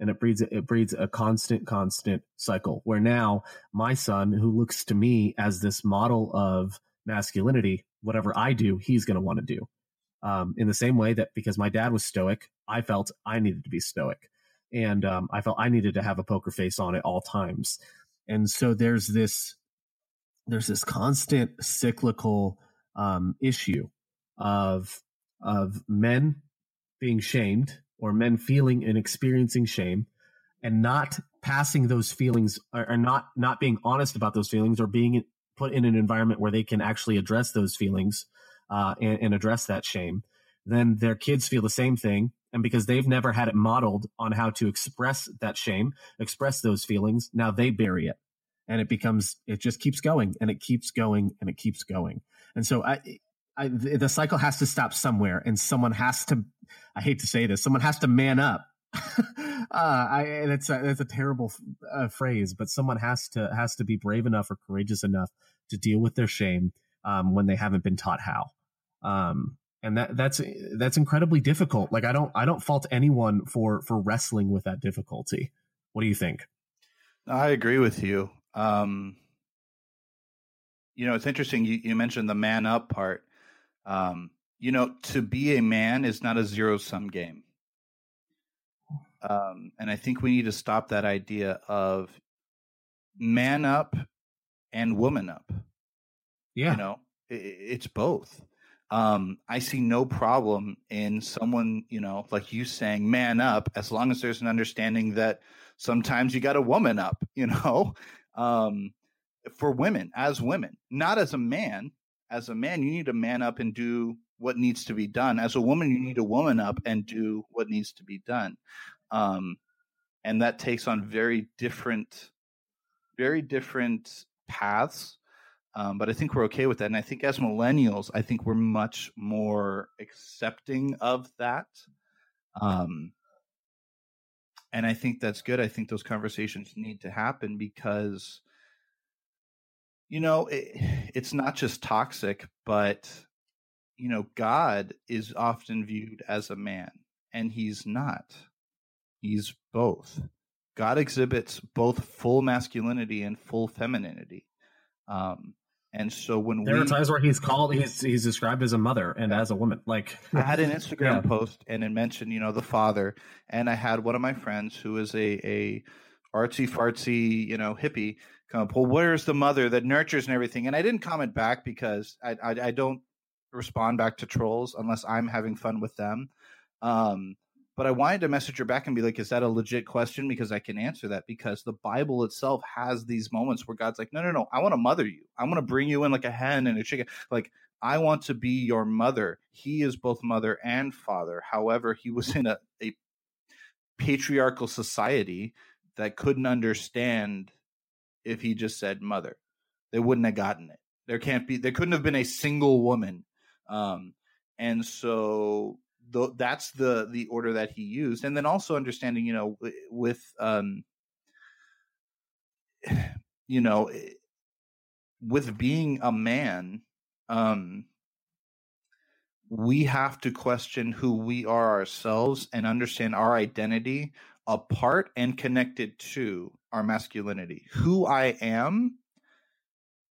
And it breeds it breeds a constant, constant cycle where now my son, who looks to me as this model of masculinity, whatever I do, he's going to want to do um, in the same way that because my dad was stoic, I felt I needed to be stoic. And um, I felt I needed to have a poker face on at all times. And so there's this there's this constant cyclical um, issue of of men being shamed or men feeling and experiencing shame and not passing those feelings or, not not being honest about those feelings or being put in an environment where they can actually address those feelings uh, and, and address that shame, then their kids feel the same thing. And because they've never had it modeled on how to express that shame, express those feelings, now they bury it. And it becomes, it just keeps going and it keeps going and it keeps going. And so I, I, the cycle has to stop somewhere and someone has to, I hate to say this, someone has to man up. uh, I, a, a terrible uh, phrase, but someone has to, has to be brave enough or courageous enough to deal with their shame um, when they haven't been taught how um, and that that's that's incredibly difficult. Like I don't I don't fault anyone for for wrestling with that difficulty. What do you think? I agree with you. Um, you know, it's interesting. You, you mentioned the man up part. Um, you know, to be a man is not a zero sum game. Um, and I think we need to stop that idea of man up and woman up. Yeah. You know, it, it's both um, I see no problem in someone, you know, like you saying man up, as long as there's an understanding that sometimes you got a woman up, you know, um, for women, as women, not as a man. As a man, you need to man up and do what needs to be done. As a woman, you need a woman up and do what needs to be done. Um, and that takes on very different, very different paths um, but I think we're okay with that. And I think as millennials, I think we're much more accepting of that. Um, and I think that's good. I think those conversations need to happen because, you know, it, it's not just toxic, but, you know, God is often viewed as a man, and he's not. He's both. God exhibits both full masculinity and full femininity. Um, and so when there we, are times where he's called, he's he's described as a mother and as a woman. Like I had an Instagram yeah. post and it mentioned, you know, the father, and I had one of my friends who is a a artsy fartsy, you know, hippie come up. Well, where's the mother that nurtures and everything? And I didn't comment back because I I, I don't respond back to trolls unless I'm having fun with them. Um, but I wanted to message her back and be like, is that a legit question? Because I can answer that because the Bible itself has these moments where God's like, no, no, no, I want to mother you. I want to bring you in like a hen and a chicken. Like, I want to be your mother. He is both mother and father. However, he was in a, a patriarchal society that couldn't understand if he just said mother. They wouldn't have gotten it. There can't be, there couldn't have been a single woman. Um, and so the, that's the the order that he used and then also understanding you know with um you know eh, with being a man um we have to question who we are ourselves and understand our identity apart and connected to our masculinity who i am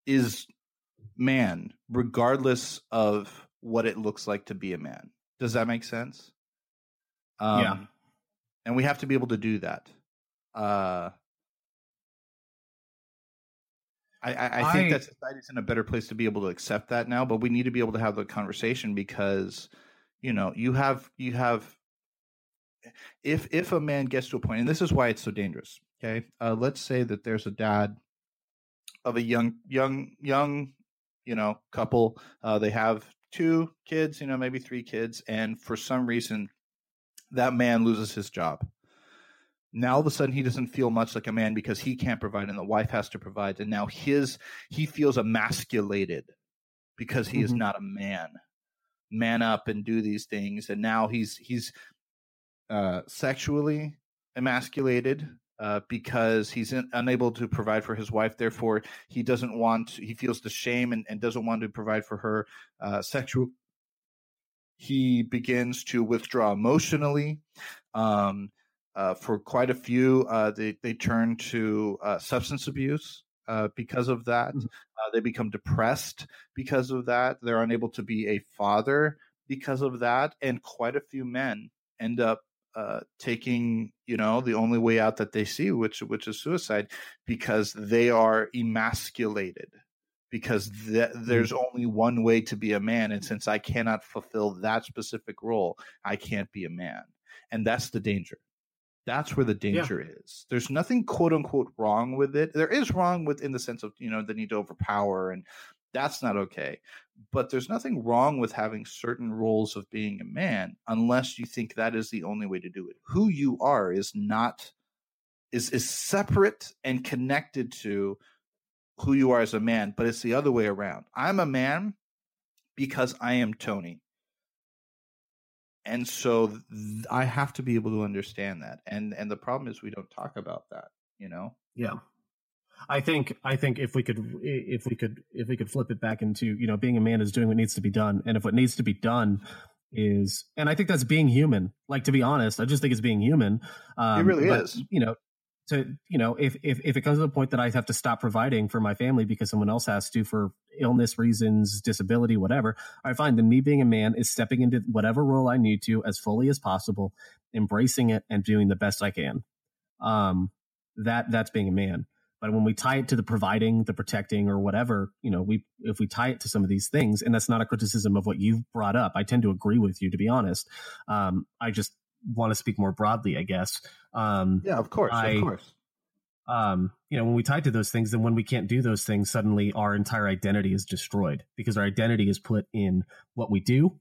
is man regardless of what it looks like to be a man does that make sense? Um, yeah. And we have to be able to do that. Uh, I, I, I think I, that society's in a better place to be able to accept that now, but we need to be able to have the conversation because, you know, you have you have if if a man gets to a point, and this is why it's so dangerous. Okay, uh, let's say that there's a dad of a young young young you know couple. Uh, they have two kids, you know, maybe three kids, and for some reason that man loses his job. Now all of a sudden he doesn't feel much like a man because he can't provide and the wife has to provide. And now his he feels emasculated because he mm-hmm. is not a man. Man up and do these things. And now he's he's uh sexually emasculated uh, because he's in, unable to provide for his wife. Therefore, he doesn't want. He feels the shame and, and doesn't want to provide for her uh, sexual. He begins to withdraw emotionally. Um, uh, for quite a few, uh, they they turn to uh, substance abuse. because of that, mm-hmm. they become depressed because of that. They're unable to be a father because of that, and quite a few men end up uh, taking you know the only way out that they see which which is suicide because they are emasculated because th- there's mm. only one way to be a man and since i cannot fulfill that specific role i can't be a man and that's the danger that's where the danger yeah. is there's nothing quote unquote wrong with it there is wrong with in the sense of you know the need to overpower and that's not okay. But there's nothing wrong with having certain roles of being a man unless you think that is the only way to do it. Who you are is not is is separate and connected to who you are as a man, but it's the other way around. I'm a man because I am Tony. And so th- I have to be able to understand that. And and the problem is we don't talk about that, you know? Yeah. I think I think if we could if we could if we could flip it back into you know being a man is doing what needs to be done, and if what needs to be done is, and I think that's being human. Like to be honest, I just think it's being human. Um, it really but, is. You know, to you know if, if if it comes to the point that I have to stop providing for my family because someone else has to for illness reasons, disability, whatever, I find that me being a man is stepping into whatever role I need to as fully as possible, embracing it and doing the best I can. Um, that that's being a man. But when we tie it to the providing, the protecting, or whatever, you know, we if we tie it to some of these things, and that's not a criticism of what you've brought up. I tend to agree with you, to be honest. Um, I just want to speak more broadly, I guess. Um, yeah, of course, I, of course. Um, you know, when we tie to those things, then when we can't do those things, suddenly our entire identity is destroyed because our identity is put in what we do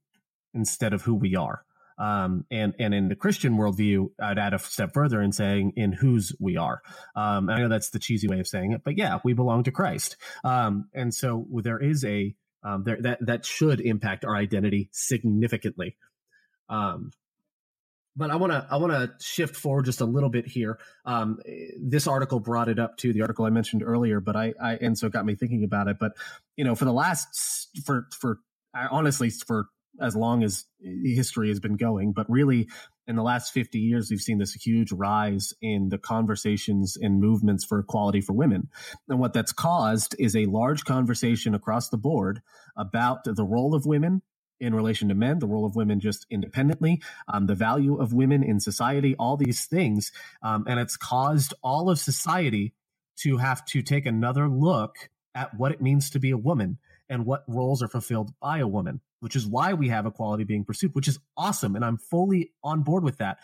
instead of who we are. Um, and and in the Christian worldview, I'd add a step further in saying in whose we are. Um, I know that's the cheesy way of saying it, but yeah, we belong to Christ. Um, and so there is a um, there, that that should impact our identity significantly. Um, but I want to I want to shift forward just a little bit here. Um, this article brought it up to the article I mentioned earlier, but I, I and so it got me thinking about it. But you know, for the last for for honestly for as long as history has been going, but really in the last 50 years, we've seen this huge rise in the conversations and movements for equality for women. And what that's caused is a large conversation across the board about the role of women in relation to men, the role of women just independently, um, the value of women in society, all these things. Um, and it's caused all of society to have to take another look at what it means to be a woman and what roles are fulfilled by a woman, which is why we have equality being pursued, which is awesome. And I'm fully on board with that.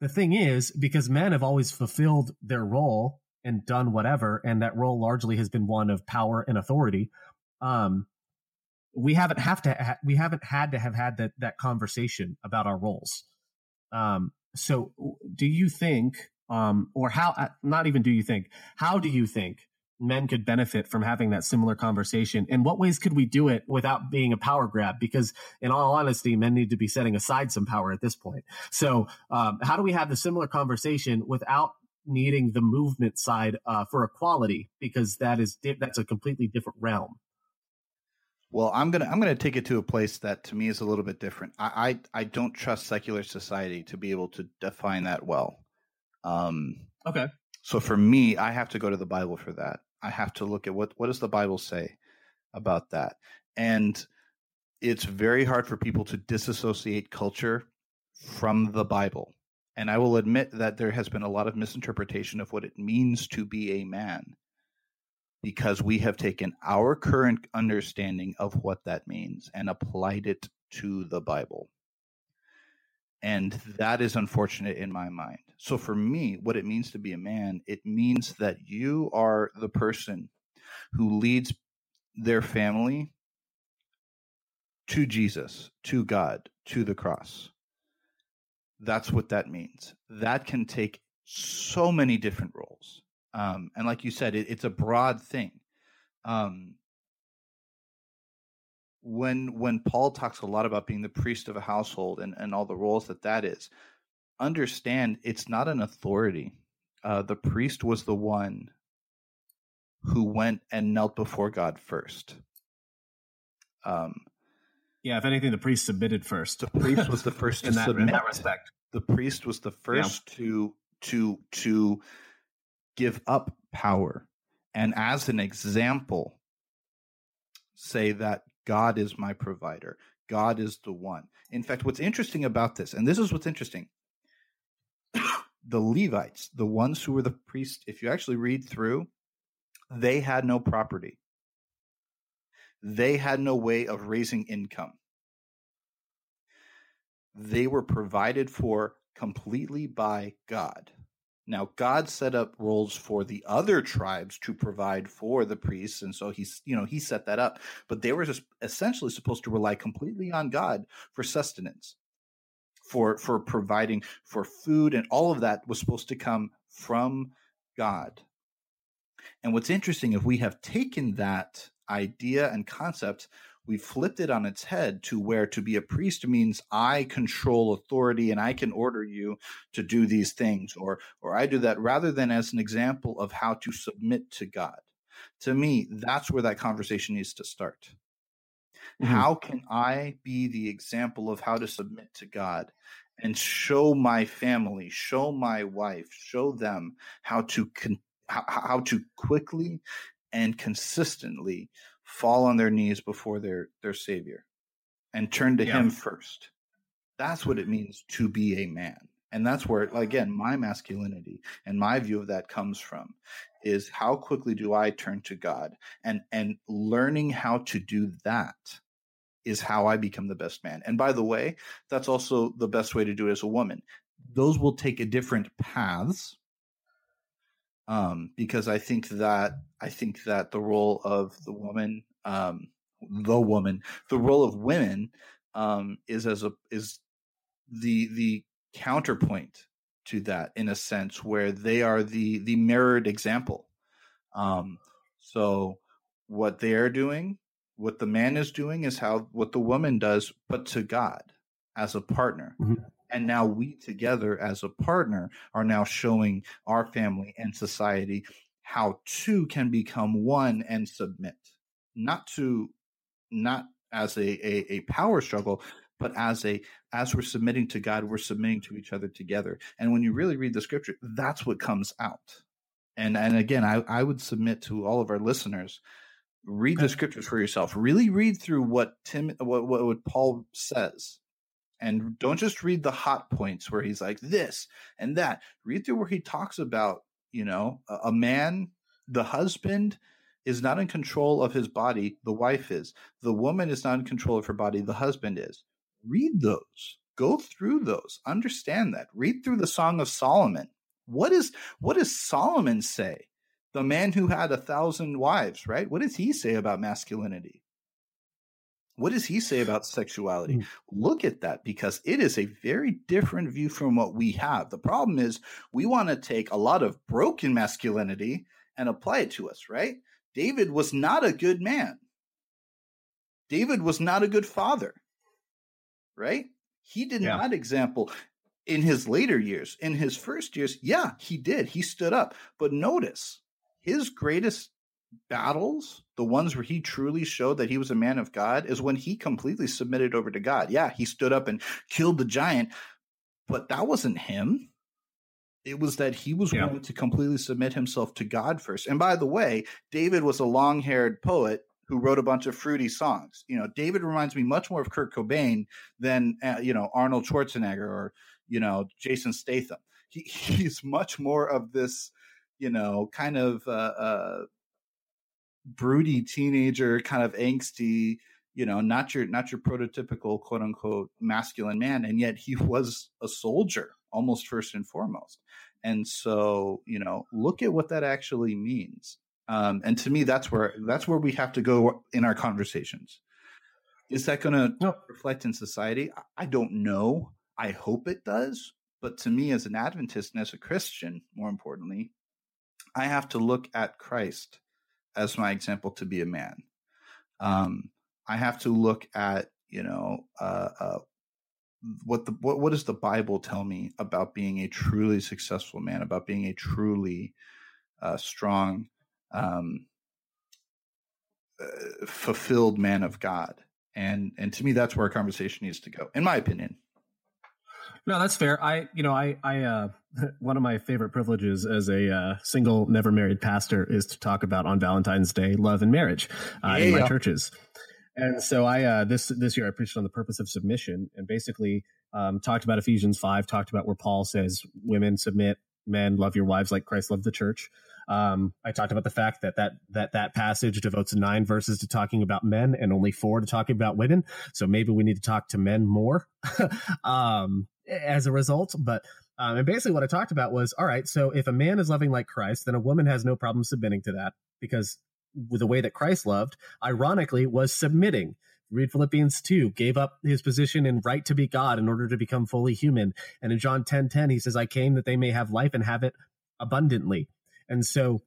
The thing is, because men have always fulfilled their role and done whatever, and that role largely has been one of power and authority. Um, we haven't have to ha- we haven't had to have had that that conversation about our roles. Um, so, do you think, um, or how? Uh, not even do you think? How do you think men could benefit from having that similar conversation? In what ways could we do it without being a power grab? Because, in all honesty, men need to be setting aside some power at this point. So, um, how do we have the similar conversation without needing the movement side uh, for equality? Because that is that's a completely different realm. Well, I'm gonna I'm gonna take it to a place that to me is a little bit different. I I, I don't trust secular society to be able to define that well. Um, okay. So for me, I have to go to the Bible for that. I have to look at what what does the Bible say about that, and it's very hard for people to disassociate culture from the Bible. And I will admit that there has been a lot of misinterpretation of what it means to be a man because we have taken our current understanding of what that means and applied it to the Bible. And that is unfortunate in my mind. So, for me, what it means to be a man, it means that you are the person who leads their family to Jesus, to God, to the cross. That's what that means. That can take so many different roles. Um, and like you said, it, it's a broad thing. Um, when when Paul talks a lot about being the priest of a household and, and all the roles that that is, understand it's not an authority. Uh, the priest was the one who went and knelt before God first. Um, yeah, if anything, the priest submitted first. The priest was the first in, that, in that respect. The priest was the first yeah. to to to give up power and as an example say that God is my provider. God is the one. In fact, what's interesting about this, and this is what's interesting, the Levites, the ones who were the priests, if you actually read through, they had no property. They had no way of raising income. They were provided for completely by God. Now, God set up roles for the other tribes to provide for the priests, and so he's, you know, he set that up. But they were just essentially supposed to rely completely on God for sustenance, for for providing for food, and all of that was supposed to come from God. And what's interesting, if we have taken that idea and concept we flipped it on its head to where to be a priest means I control authority and I can order you to do these things or or I do that rather than as an example of how to submit to God. To me, that's where that conversation needs to start. Mm-hmm. How can I be the example of how to submit to God and show my family, show my wife, show them how to con- how, how to quickly and consistently fall on their knees before their their savior and turn to yeah. him first that's what it means to be a man and that's where again my masculinity and my view of that comes from is how quickly do i turn to god? And and learning how to do that is how i become the best man. And by the way that's also the best way to do it as a woman. Those will take a different paths um, because I think that I think that the role of the woman, um, the woman, the role of women um, is as a is the the counterpoint to that in a sense where they are the the mirrored example. Um, so what they are doing, what the man is doing, is how what the woman does, but to God as a partner. Mm-hmm And now we together as a partner are now showing our family and society how two can become one and submit, not to, not as a, a, a power struggle, but as a as we're submitting to God, we're submitting to each other together. And when you really read the scripture, that's what comes out. And and again, I, I would submit to all of our listeners, read the scriptures for yourself. Really read through what Tim what, what, what Paul says. And don't just read the hot points where he's like this and that. Read through where he talks about, you know, a, a man, the husband is not in control of his body, the wife is. The woman is not in control of her body, the husband is read those. Go through those. Understand that. Read through the song of solomon. What is what does solomon say? The man who had a thousand wives right? What does he say about masculinity? What does he say about sexuality? Mm. look at that because it is a very different view from what we have. The problem is we want to take a lot of broken masculinity and apply it to us right? David was not a good man. David was not a good father right? He did yeah. not example in his later years. In his first years, yeah, he did. He stood up. But notice his greatest battles, the ones where he truly showed that he was a man of God, is when he completely submitted over to God. Yeah, he stood up and killed the giant, but that wasn't him. It was that he was yeah. willing to completely submit himself to God first. And by the way, David was a long haired poet who wrote a bunch of fruity songs. You know, David reminds me much more of Kurt Cobain than uh, you know Arnold Schwarzenegger or you know Jason Statham. He, he's much more of this, you know, kind of uh, uh, broody teenager, kind of angsty. You know, not your not your prototypical quote unquote masculine man, and yet he was a soldier almost first and foremost. And so, you know, look at what that actually means. Um, and to me, that's where that's where we have to go in our conversations. Is that going to no. reflect in society? I don't know. I hope it does. But to me, as an Adventist and as a Christian, more importantly, I have to look at Christ as my example to be a man. Um, I have to look at you know uh, uh, what the what, what does the Bible tell me about being a truly successful man, about being a truly uh, strong um, uh, fulfilled man of God. And and to me, that's where our conversation needs to go, in my opinion. No, that's fair. I, you know, I, I, uh, one of my favorite privileges as a uh, single, never married pastor is to talk about on Valentine's Day love and marriage uh, yeah, in my churches. And so I, uh, this this year, I preached on the purpose of submission, and basically um, talked about Ephesians five, talked about where Paul says, "Women submit, men love your wives like Christ loved the church." Um, I talked about the fact that that that that passage devotes nine verses to talking about men and only four to talking about women. So maybe we need to talk to men more um, as a result. But um, and basically, what I talked about was all right. So if a man is loving like Christ, then a woman has no problem submitting to that because the way that Christ loved, ironically, was submitting. Read Philippians 2, gave up his position and right to be God in order to become fully human. And in John 10 10, he says, I came that they may have life and have it abundantly. And so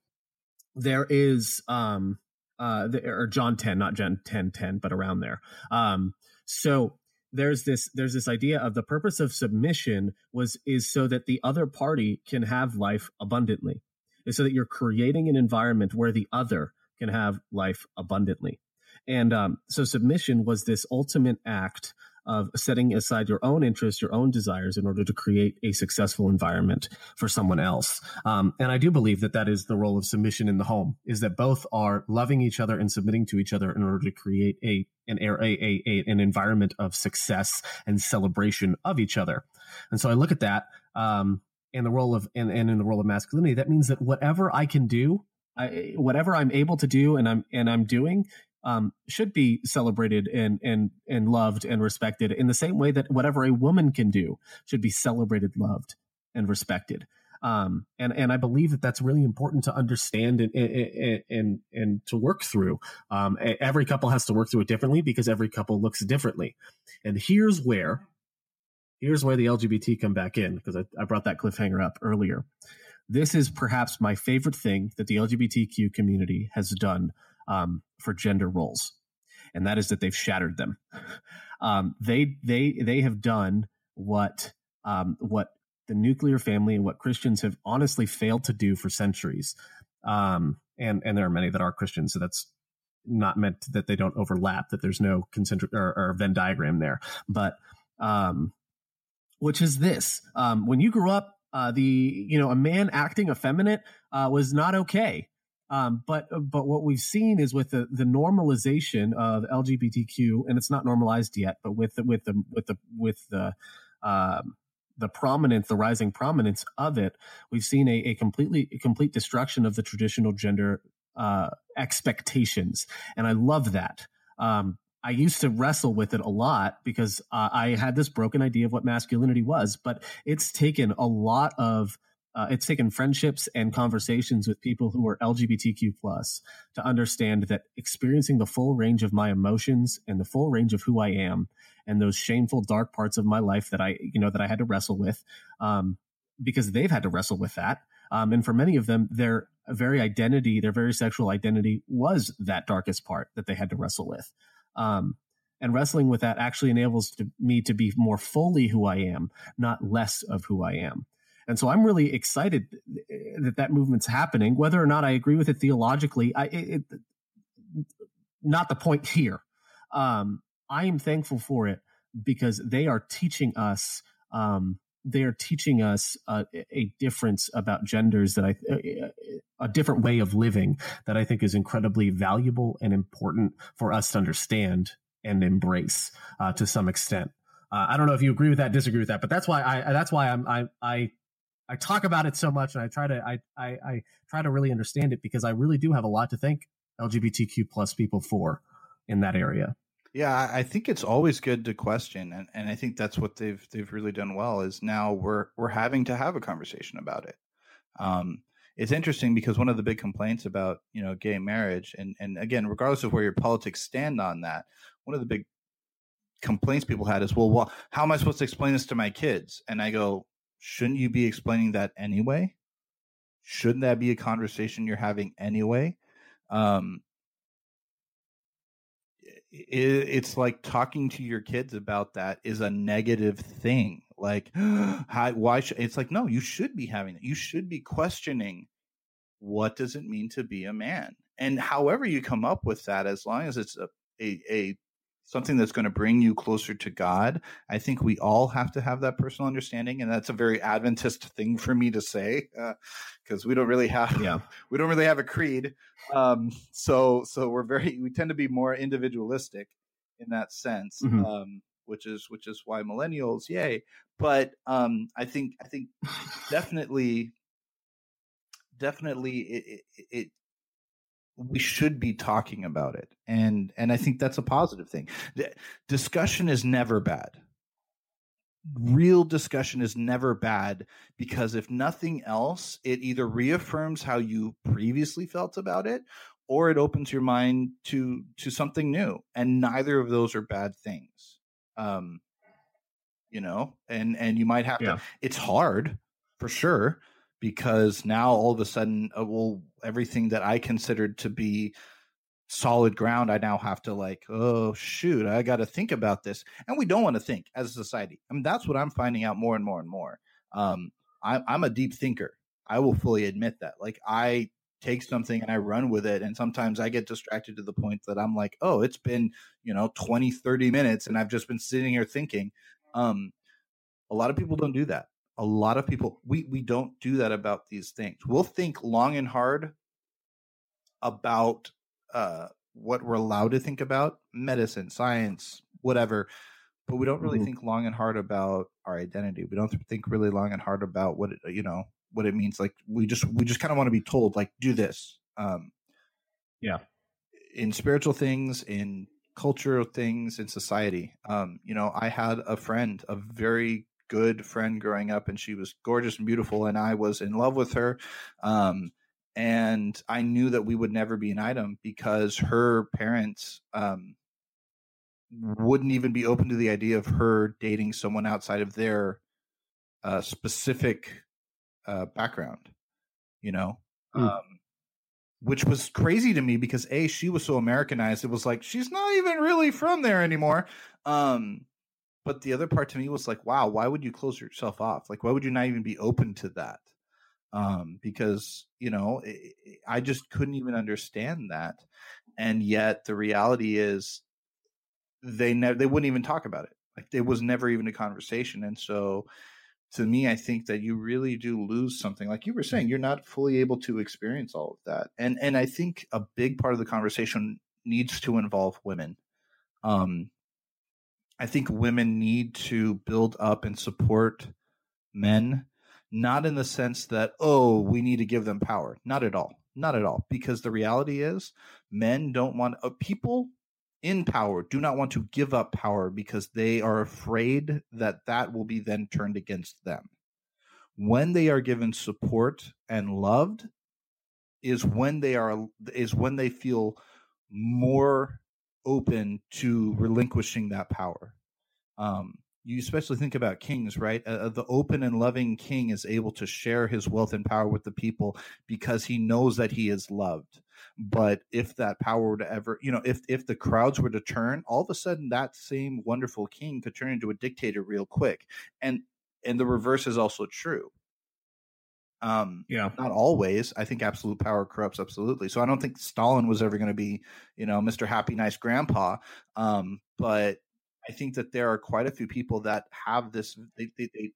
there is um uh the, or John 10, not John 10 10, but around there. Um so there's this there's this idea of the purpose of submission was is so that the other party can have life abundantly. Is so that you're creating an environment where the other can have life abundantly. And um, so submission was this ultimate act of setting aside your own interests, your own desires in order to create a successful environment for someone else. Um, and I do believe that that is the role of submission in the home is that both are loving each other and submitting to each other in order to create a an a, a, a, an environment of success and celebration of each other. And so I look at that, um, and the role of, and, and in the role of masculinity, that means that whatever I can do, I, whatever I'm able to do and I'm, and I'm doing um, should be celebrated and and and loved and respected in the same way that whatever a woman can do should be celebrated, loved, and respected. Um, and and I believe that that's really important to understand and and and, and to work through. Um, every couple has to work through it differently because every couple looks differently. And here's where here's where the LGBT come back in because I, I brought that cliffhanger up earlier. This is perhaps my favorite thing that the LGBTQ community has done um, for gender roles, and that is that they've shattered them. Um, they they they have done what um, what the nuclear family and what Christians have honestly failed to do for centuries. Um, and and there are many that are Christians, so that's not meant that they don't overlap, that there's no concentric or, or Venn diagram there. But um, which is this: um, when you grew up, uh, the you know a man acting effeminate uh, was not okay. Um, but but what we've seen is with the, the normalization of LGBTQ, and it's not normalized yet, but with the, with the with the with the um, the prominence, the rising prominence of it, we've seen a, a completely a complete destruction of the traditional gender uh, expectations, and I love that. Um, I used to wrestle with it a lot because uh, I had this broken idea of what masculinity was, but it's taken a lot of uh, it's taken friendships and conversations with people who are LGBTQ plus to understand that experiencing the full range of my emotions and the full range of who I am and those shameful dark parts of my life that I you know that I had to wrestle with um, because they've had to wrestle with that um, and for many of them their very identity their very sexual identity was that darkest part that they had to wrestle with. Um, and wrestling with that actually enables to, me to be more fully who I am not less of who I am and so I'm really excited that that movement's happening. Whether or not I agree with it theologically, I, it, not the point here. Um, I am thankful for it because they are teaching us. Um, they are teaching us a, a, difference about genders that I, a different way of living that I think is incredibly valuable and important for us to understand and embrace uh, to some extent. Uh, I don't know if you agree with that, disagree with that, but that's why I that's why I'm I I I talk about it so much and I try to I, I, I try to really understand it because I really do have a lot to thank LGBTQ plus people for in that area. Yeah, I think it's always good to question, and, and I think that's what they've they've really done well. Is now we're we're having to have a conversation about it. Um, it's interesting because one of the big complaints about you know gay marriage, and and again, regardless of where your politics stand on that, one of the big complaints people had is, well, well, how am I supposed to explain this to my kids? And I go, shouldn't you be explaining that anyway? Shouldn't that be a conversation you're having anyway? Um, it, it's like talking to your kids about that is a negative thing. Like, how, why should it's like, no, you should be having it. You should be questioning what does it mean to be a man? And however you come up with that, as long as it's a, a, a something that's going to bring you closer to God. I think we all have to have that personal understanding, and that's a very Adventist thing for me to say because uh, we don't really have yeah. we don't really have a creed. Um, so so we're very we tend to be more individualistic in that sense. Mm-hmm. Um, which is which is why millennials, yay! But um, I think I think definitely, definitely it, it, it we should be talking about it. And and i think that's a positive thing. Discussion is never bad. Real discussion is never bad because if nothing else it either reaffirms how you previously felt about it or it opens your mind to to something new. And neither of those are bad things. Um you know and and you might have yeah. to it's hard for sure because now all of a sudden, uh, well, everything that I considered to be solid ground, I now have to like, oh shoot, I got to think about this, and we don't want to think as a society. I mean, that's what I'm finding out more and more and more. Um, I'm, I'm a deep thinker. I will fully admit that. Like, I take something and I run with it. And sometimes I get distracted to the point that I'm like, oh, it's been, you know, 20, 30 minutes and I've just been sitting here thinking. Um, a lot of people don't do that a lot of people we we don't do that about these things. We'll think long and hard about uh, what we're allowed to think about, medicine, science, whatever, but we don't really mm-hmm. think long and hard about our identity. We don't think really long and hard about what it, you know what it means. Like we just we just kind of want to be told like do this. Um, yeah, in spiritual things, in cultural things, in society. Um, you know, I had a friend, a very good friend growing up, and she was gorgeous and beautiful, and I was in love with her. Um, and I knew that we would never be an item because her parents um, wouldn't even be open to the idea of her dating someone outside of their uh, specific uh, background, you know. Mm. Um, which was crazy to me because a she was so Americanized. It was like she's not even really from there anymore. Um, but the other part to me was like, wow, why would you close yourself off? Like, why would you not even be open to that? Um, because you know, it, I just couldn't even understand that, and yet the reality is, they never they wouldn't even talk about it. Like, it was never even a conversation, and so to me, I think that you really do lose something. Like you were saying, you're not fully able to experience all of that. And and I think a big part of the conversation needs to involve women. Um, I think women need to build up and support men, not in the sense that, oh, we need to give them power. Not at all. Not at all. Because the reality is, men don't want uh, people in power do not want to give up power because they are afraid that that will be then turned against them. When they are given support and loved is when they are is when they feel more open to relinquishing that power. Um, you especially think about kings, right? Uh, uh, the open and loving king is able to share his wealth and power with the people because he knows that he is loved. But if that power were to ever, you know, if if the crowds were to turn, all of a sudden that same wonderful king could turn into a dictator real quick. And and the reverse is also true. Um, yeah, not always. I think absolute power corrupts absolutely. So I don't think Stalin was ever going to be, you know, Mr. Happy Nice Grandpa. Um, but I think that there are quite a few people that have this. They, they, they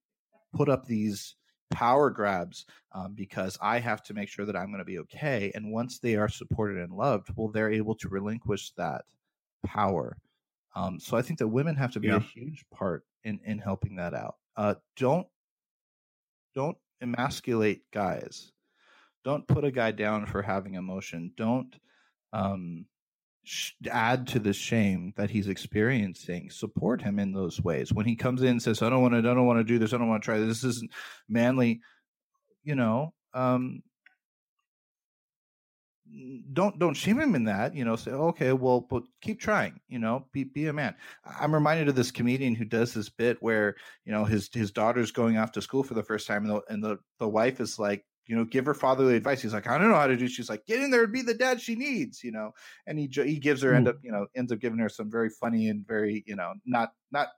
put up these power grabs um, because I have to make sure that I'm going to be okay. And once they are supported and loved, well, they're able to relinquish that power. Um, so I think that women have to be yeah. a huge part in in helping that out. Uh, don't don't emasculate guys. Don't put a guy down for having emotion. Don't um, add to the shame that he's experiencing support him in those ways when he comes in and says i don't want to i don't want to do this i don't want to try this. this isn't manly you know um don't don't shame him in that you know say okay well but keep trying you know be be a man i'm reminded of this comedian who does this bit where you know his his daughter's going off to school for the first time and the, and the, the wife is like you know, give her fatherly advice. He's like, I don't know how to do. She's like, get in there and be the dad she needs, you know. And he he gives her end mm. up, you know, ends up giving her some very funny and very, you know, not not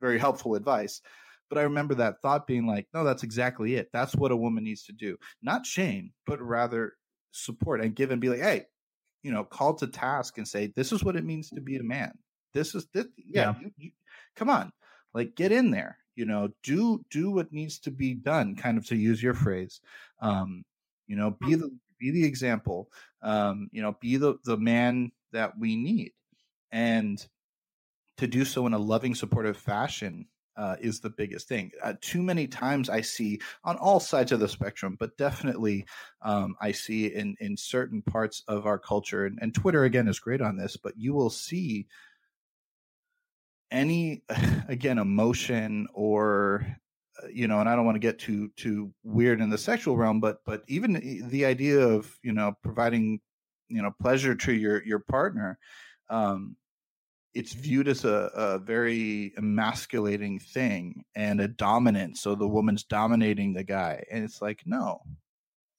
very helpful advice. But I remember that thought being like, no, that's exactly it. That's what a woman needs to do. Not shame, but rather support and give and be like, hey, you know, call to task and say, this is what it means to be a man. This is this, yeah. yeah. You, you, come on, like get in there you know do do what needs to be done kind of to use your phrase um you know be the be the example um you know be the the man that we need and to do so in a loving supportive fashion uh, is the biggest thing. Uh, too many times I see on all sides of the spectrum, but definitely um, I see in in certain parts of our culture, and, and Twitter again is great on this. But you will see any again emotion or uh, you know and i don't want to get too too weird in the sexual realm but but even the idea of you know providing you know pleasure to your your partner um it's viewed as a, a very emasculating thing and a dominant so the woman's dominating the guy and it's like no.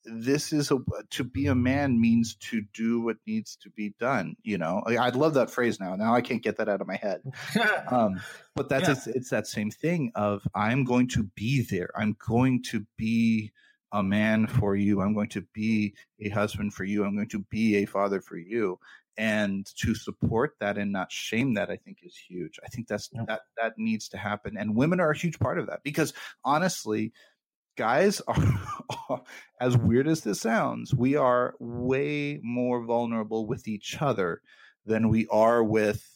This is a to be a man means to do what needs to be done you know? I love that phrase now now i can't get that out of my head. Um, but that's yeah. it's, it's, that same thing of i'm going to be there. I'm going to be a man for you. I'm going to be a husband for you. I'm going to be a father for you and to support that and not shame that i think is huge i think that's yeah. that that needs to happen and women are a huge part of that because honestly guys are, as weird as this sounds, we are way more vulnerable with each other than we are with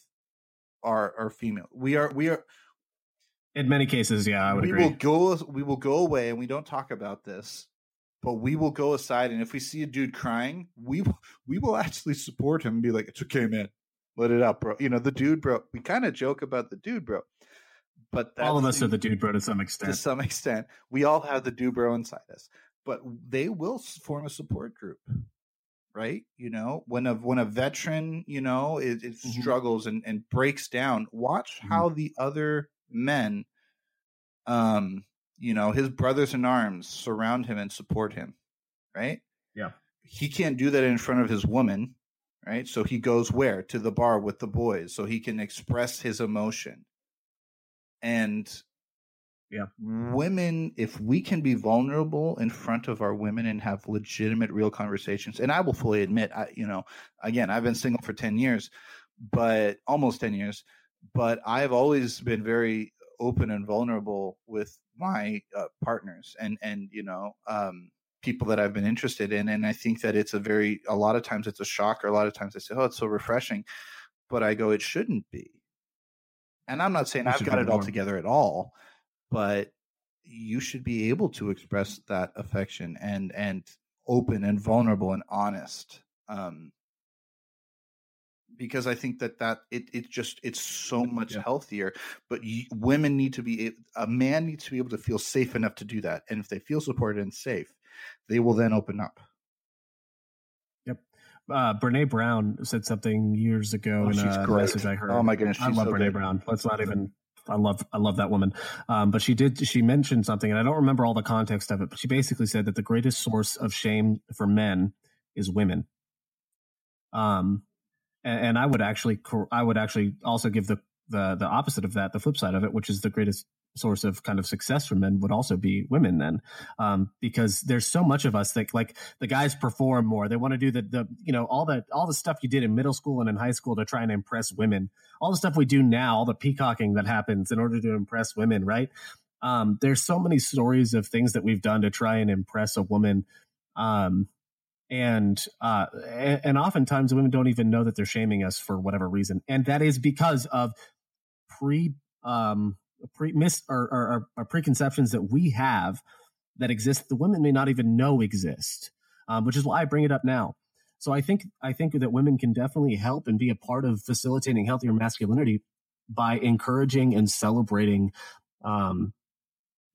our our female. We are we are in many cases, yeah, I would we agree. will go we will go away and we don't talk about this, but we will go aside and if we see a dude crying, we we will actually support him and be like, "It's okay, man. Let it out, bro." You know, the dude, bro. We kind of joke about the dude, bro but all of us the, are the dude bro to some extent. To some extent, we all have the dude bro inside us, but they will form a support group, right? You know, when a when a veteran, you know, it, it mm-hmm. struggles and, and breaks down, watch mm-hmm. how the other men, um, you know, his brothers in arms surround him and support him, right? Yeah, he can't do that in front of his woman, right? So he goes where to the bar with the boys, so he can express his emotion And yeah, women, if we can be vulnerable in front of our women and have legitimate, real conversations, and I will fully admit, I, you know, again, I've been single for 10 years, but almost 10 years, but I've always been very open and vulnerable with my uh, partners and, and, you know, um, people that I've been interested in. And I think that it's a very, a lot of times it's a shock, or a lot of times I say, oh, it's so refreshing. But I go, it shouldn't be. And I'm not saying I've got it all together at all, but you should be able to express that affection and, and open and vulnerable and honest. Um, because I think that that it it just it's so much yeah. healthier. But you, women need to be a man needs to be able to feel safe enough to do that, and if they feel supported and safe, they will then open up. Yep. Uh, Brene Brown said something years ago oh, in a great. message I heard. Oh my goodness, I love so Brene good. Brown. Let's not even. I love I love that woman. Um, but she did she mentioned something, and I don't remember all the context of it. But she basically said that the greatest source of shame for men is women. Um, and, and I would actually I would actually also give the the the opposite of that, the flip side of it, which is the greatest source of kind of success for men would also be women then. Um, because there's so much of us that like the guys perform more. They want to do the the you know all the all the stuff you did in middle school and in high school to try and impress women. All the stuff we do now all the peacocking that happens in order to impress women right? Um, there's so many stories of things that we've done to try and impress a woman. Um, and uh, and oftentimes women don't even know that they're shaming us for whatever reason. And that is because of pre um pre mis or, or, or, preconceptions that we have that exist the women may not even know exist um, which is why i bring it up now. So i think i think that women can definitely help and be a part of facilitating healthier masculinity by encouraging and celebrating um,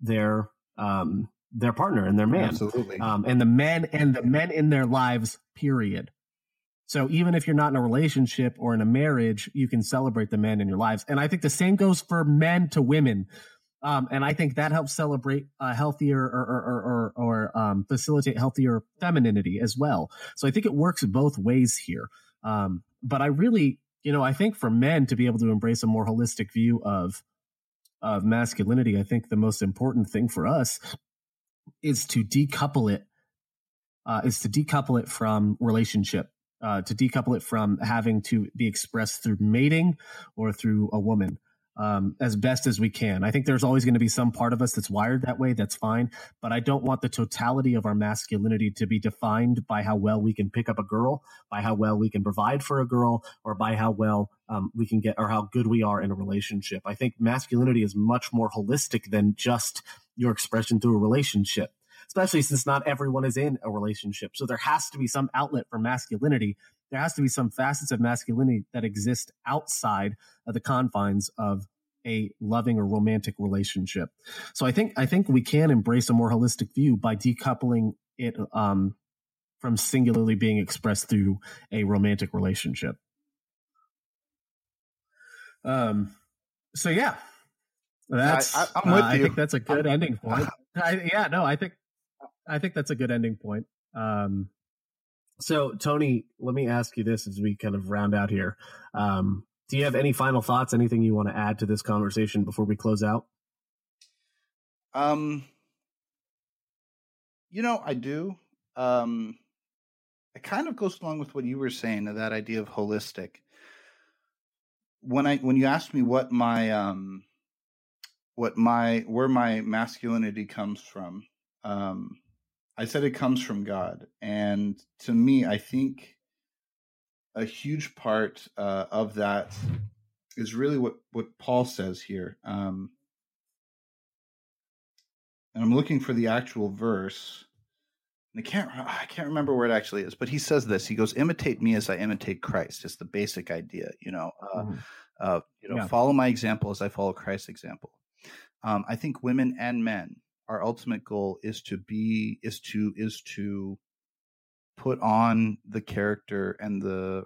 their um, their partner and their man absolutely um, and the men and the men in their lives period so even if you're not in a relationship or in a marriage, you can celebrate the men in your lives. And I think the same goes for men to women. Um, and I think that helps celebrate a healthier or, or, or, or um, facilitate healthier femininity as well. So I think it works both ways here. Um, but I really, you know, I think for men to be able to embrace a more holistic view of of masculinity, I think the most important thing for us is to decouple it. Uh, is to decouple it from relationship uh, to decouple it from having to be expressed through mating or through a woman um, as best as we can. I think there's always going to be some part of us that's wired that way. That's fine. But I don't want the totality of our masculinity to be defined by how well we can pick up a girl, by how well we can provide for a girl, or by how well um, we can get or how good we are in a relationship. I think masculinity is much more holistic than just your expression through a relationship especially since not everyone is in a relationship. So there has to be some outlet for masculinity. There has to be some facets of masculinity that exist outside of the confines of a loving or romantic relationship. So I think I think we can embrace a more holistic view by decoupling it um, from singularly being expressed through a romantic relationship. Um. So yeah, that's. I, am with uh, you. I think that's a good I'm, ending point. I, yeah, no, I think I think that's a good ending point. Um, so, Tony, let me ask you this as we kind of round out here. Um, do you have any final thoughts? Anything you want to add to this conversation before we close out? Um, you know, I do. Um, it kind of goes along with what you were saying, that idea of holistic. When I when you asked me what my um, what my where my masculinity comes from, um, I said it comes from God. And to me, I think a huge part uh, of that is really what, what Paul says here. Um, and I'm looking for the actual verse. And I can't I can't remember where it actually is, but he says this. He goes, "Imitate me as I imitate Christ." It's the basic idea, you know. Uh, mm-hmm. uh, you know, yeah. follow my example as I follow Christ's example. Um, I think women and men our ultimate goal is to be is to is to put on the character and the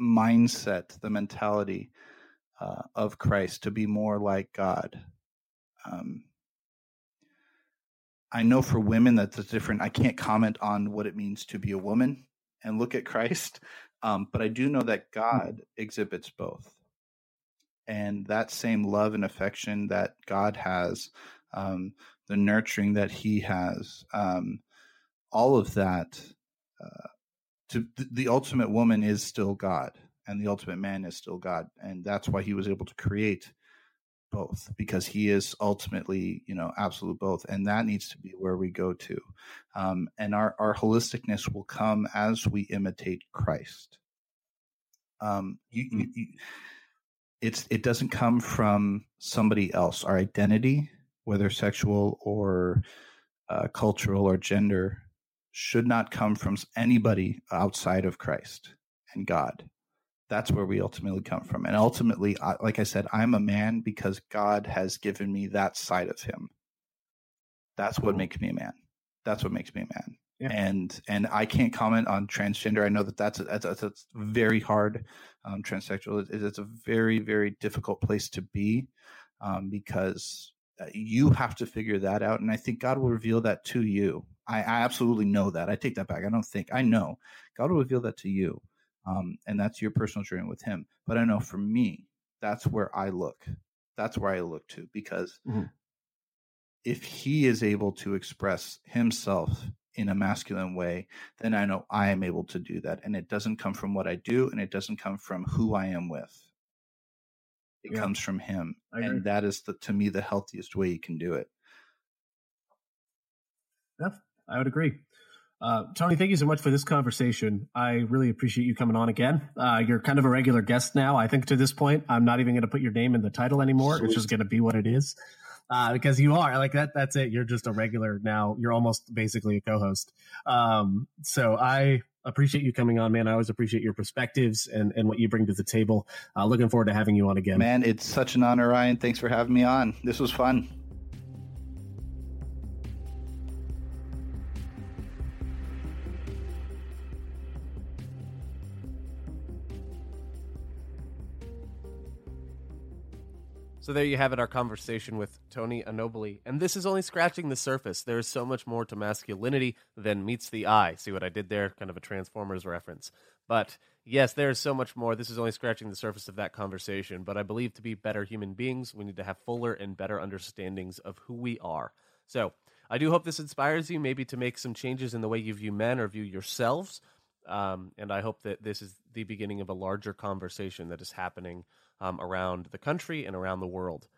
mindset, the mentality uh, of Christ to be more like God. Um, I know for women that's different. I can't comment on what it means to be a woman and look at Christ, um, but I do know that God exhibits both. And that same love and affection that God has, um, the nurturing that He has, um, all of that. Uh, to the ultimate woman is still God, and the ultimate man is still God, and that's why He was able to create both because he is ultimately you know absolute both and that needs to be where we go to um, and our, our holisticness will come as we imitate christ um, you, you, you, it's it doesn't come from somebody else. Our identity, whether sexual or uh, cultural or gender, should not come from anybody outside of Christ and God. That's where we ultimately come from. And ultimately, like I said, I'm a man because God has given me that side of Him. That's what makes me a man. That's what makes me a man. Yeah. And and I can't comment on transgender. I know that that's a, that's, a, that's a very hard. Um, transsexual is it's a very very difficult place to be um, because uh, you have to figure that out. And I think God will reveal that to you. I, I, absolutely know that. I take that back. I don't think I know. God will reveal that to you, um, and that's your personal journey with Him. But I know for me, that's where I look. That's where I look to because. Mm-hmm. If he is able to express himself in a masculine way, then I know I am able to do that. And it doesn't come from what I do and it doesn't come from who I am with. It yeah. comes from him. And that is the to me the healthiest way you can do it. Yeah, I would agree. Uh, Tony, thank you so much for this conversation. I really appreciate you coming on again. Uh, you're kind of a regular guest now. I think to this point, I'm not even going to put your name in the title anymore. Sweet. It's just going to be what it is uh, because you are like that. That's it. You're just a regular now. You're almost basically a co-host. Um, so I appreciate you coming on, man. I always appreciate your perspectives and, and what you bring to the table. Uh, looking forward to having you on again. Man, it's such an honor, Ryan. Thanks for having me on. This was fun. So there you have it, our conversation with Tony Anobile. And this is only scratching the surface. There is so much more to masculinity than meets the eye. See what I did there? Kind of a Transformers reference. But yes, there is so much more. This is only scratching the surface of that conversation. But I believe to be better human beings, we need to have fuller and better understandings of who we are. So I do hope this inspires you, maybe to make some changes in the way you view men or view yourselves. Um, and I hope that this is the beginning of a larger conversation that is happening um, around the country and around the world.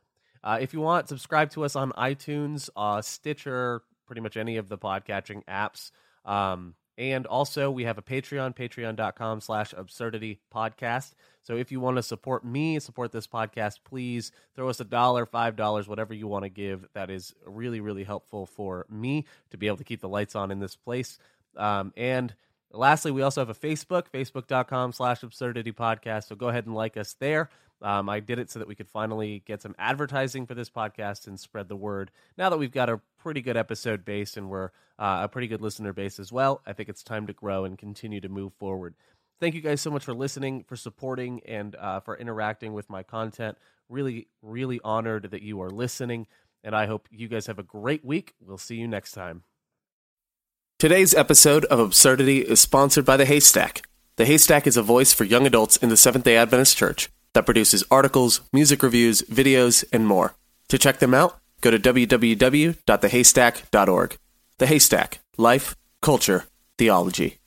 Uh, if you want, subscribe to us on iTunes, uh, Stitcher, pretty much any of the podcatching apps. Um, and also, we have a Patreon, patreon.com slash absurdity podcast. So if you want to support me, support this podcast, please throw us a dollar, five dollars, whatever you want to give. That is really, really helpful for me to be able to keep the lights on in this place. Um, and lastly, we also have a Facebook, facebook.com slash absurdity podcast. So go ahead and like us there. Um, I did it so that we could finally get some advertising for this podcast and spread the word. Now that we've got a pretty good episode base and we're uh, a pretty good listener base as well, I think it's time to grow and continue to move forward. Thank you guys so much for listening, for supporting, and uh, for interacting with my content. Really, really honored that you are listening, and I hope you guys have a great week. We'll see you next time. Today's episode of Absurdity is sponsored by The Haystack. The Haystack is a voice for young adults in the Seventh day Adventist Church that produces articles, music reviews, videos, and more. To check them out, go to www.thehaystack.org. The Haystack Life, Culture, Theology.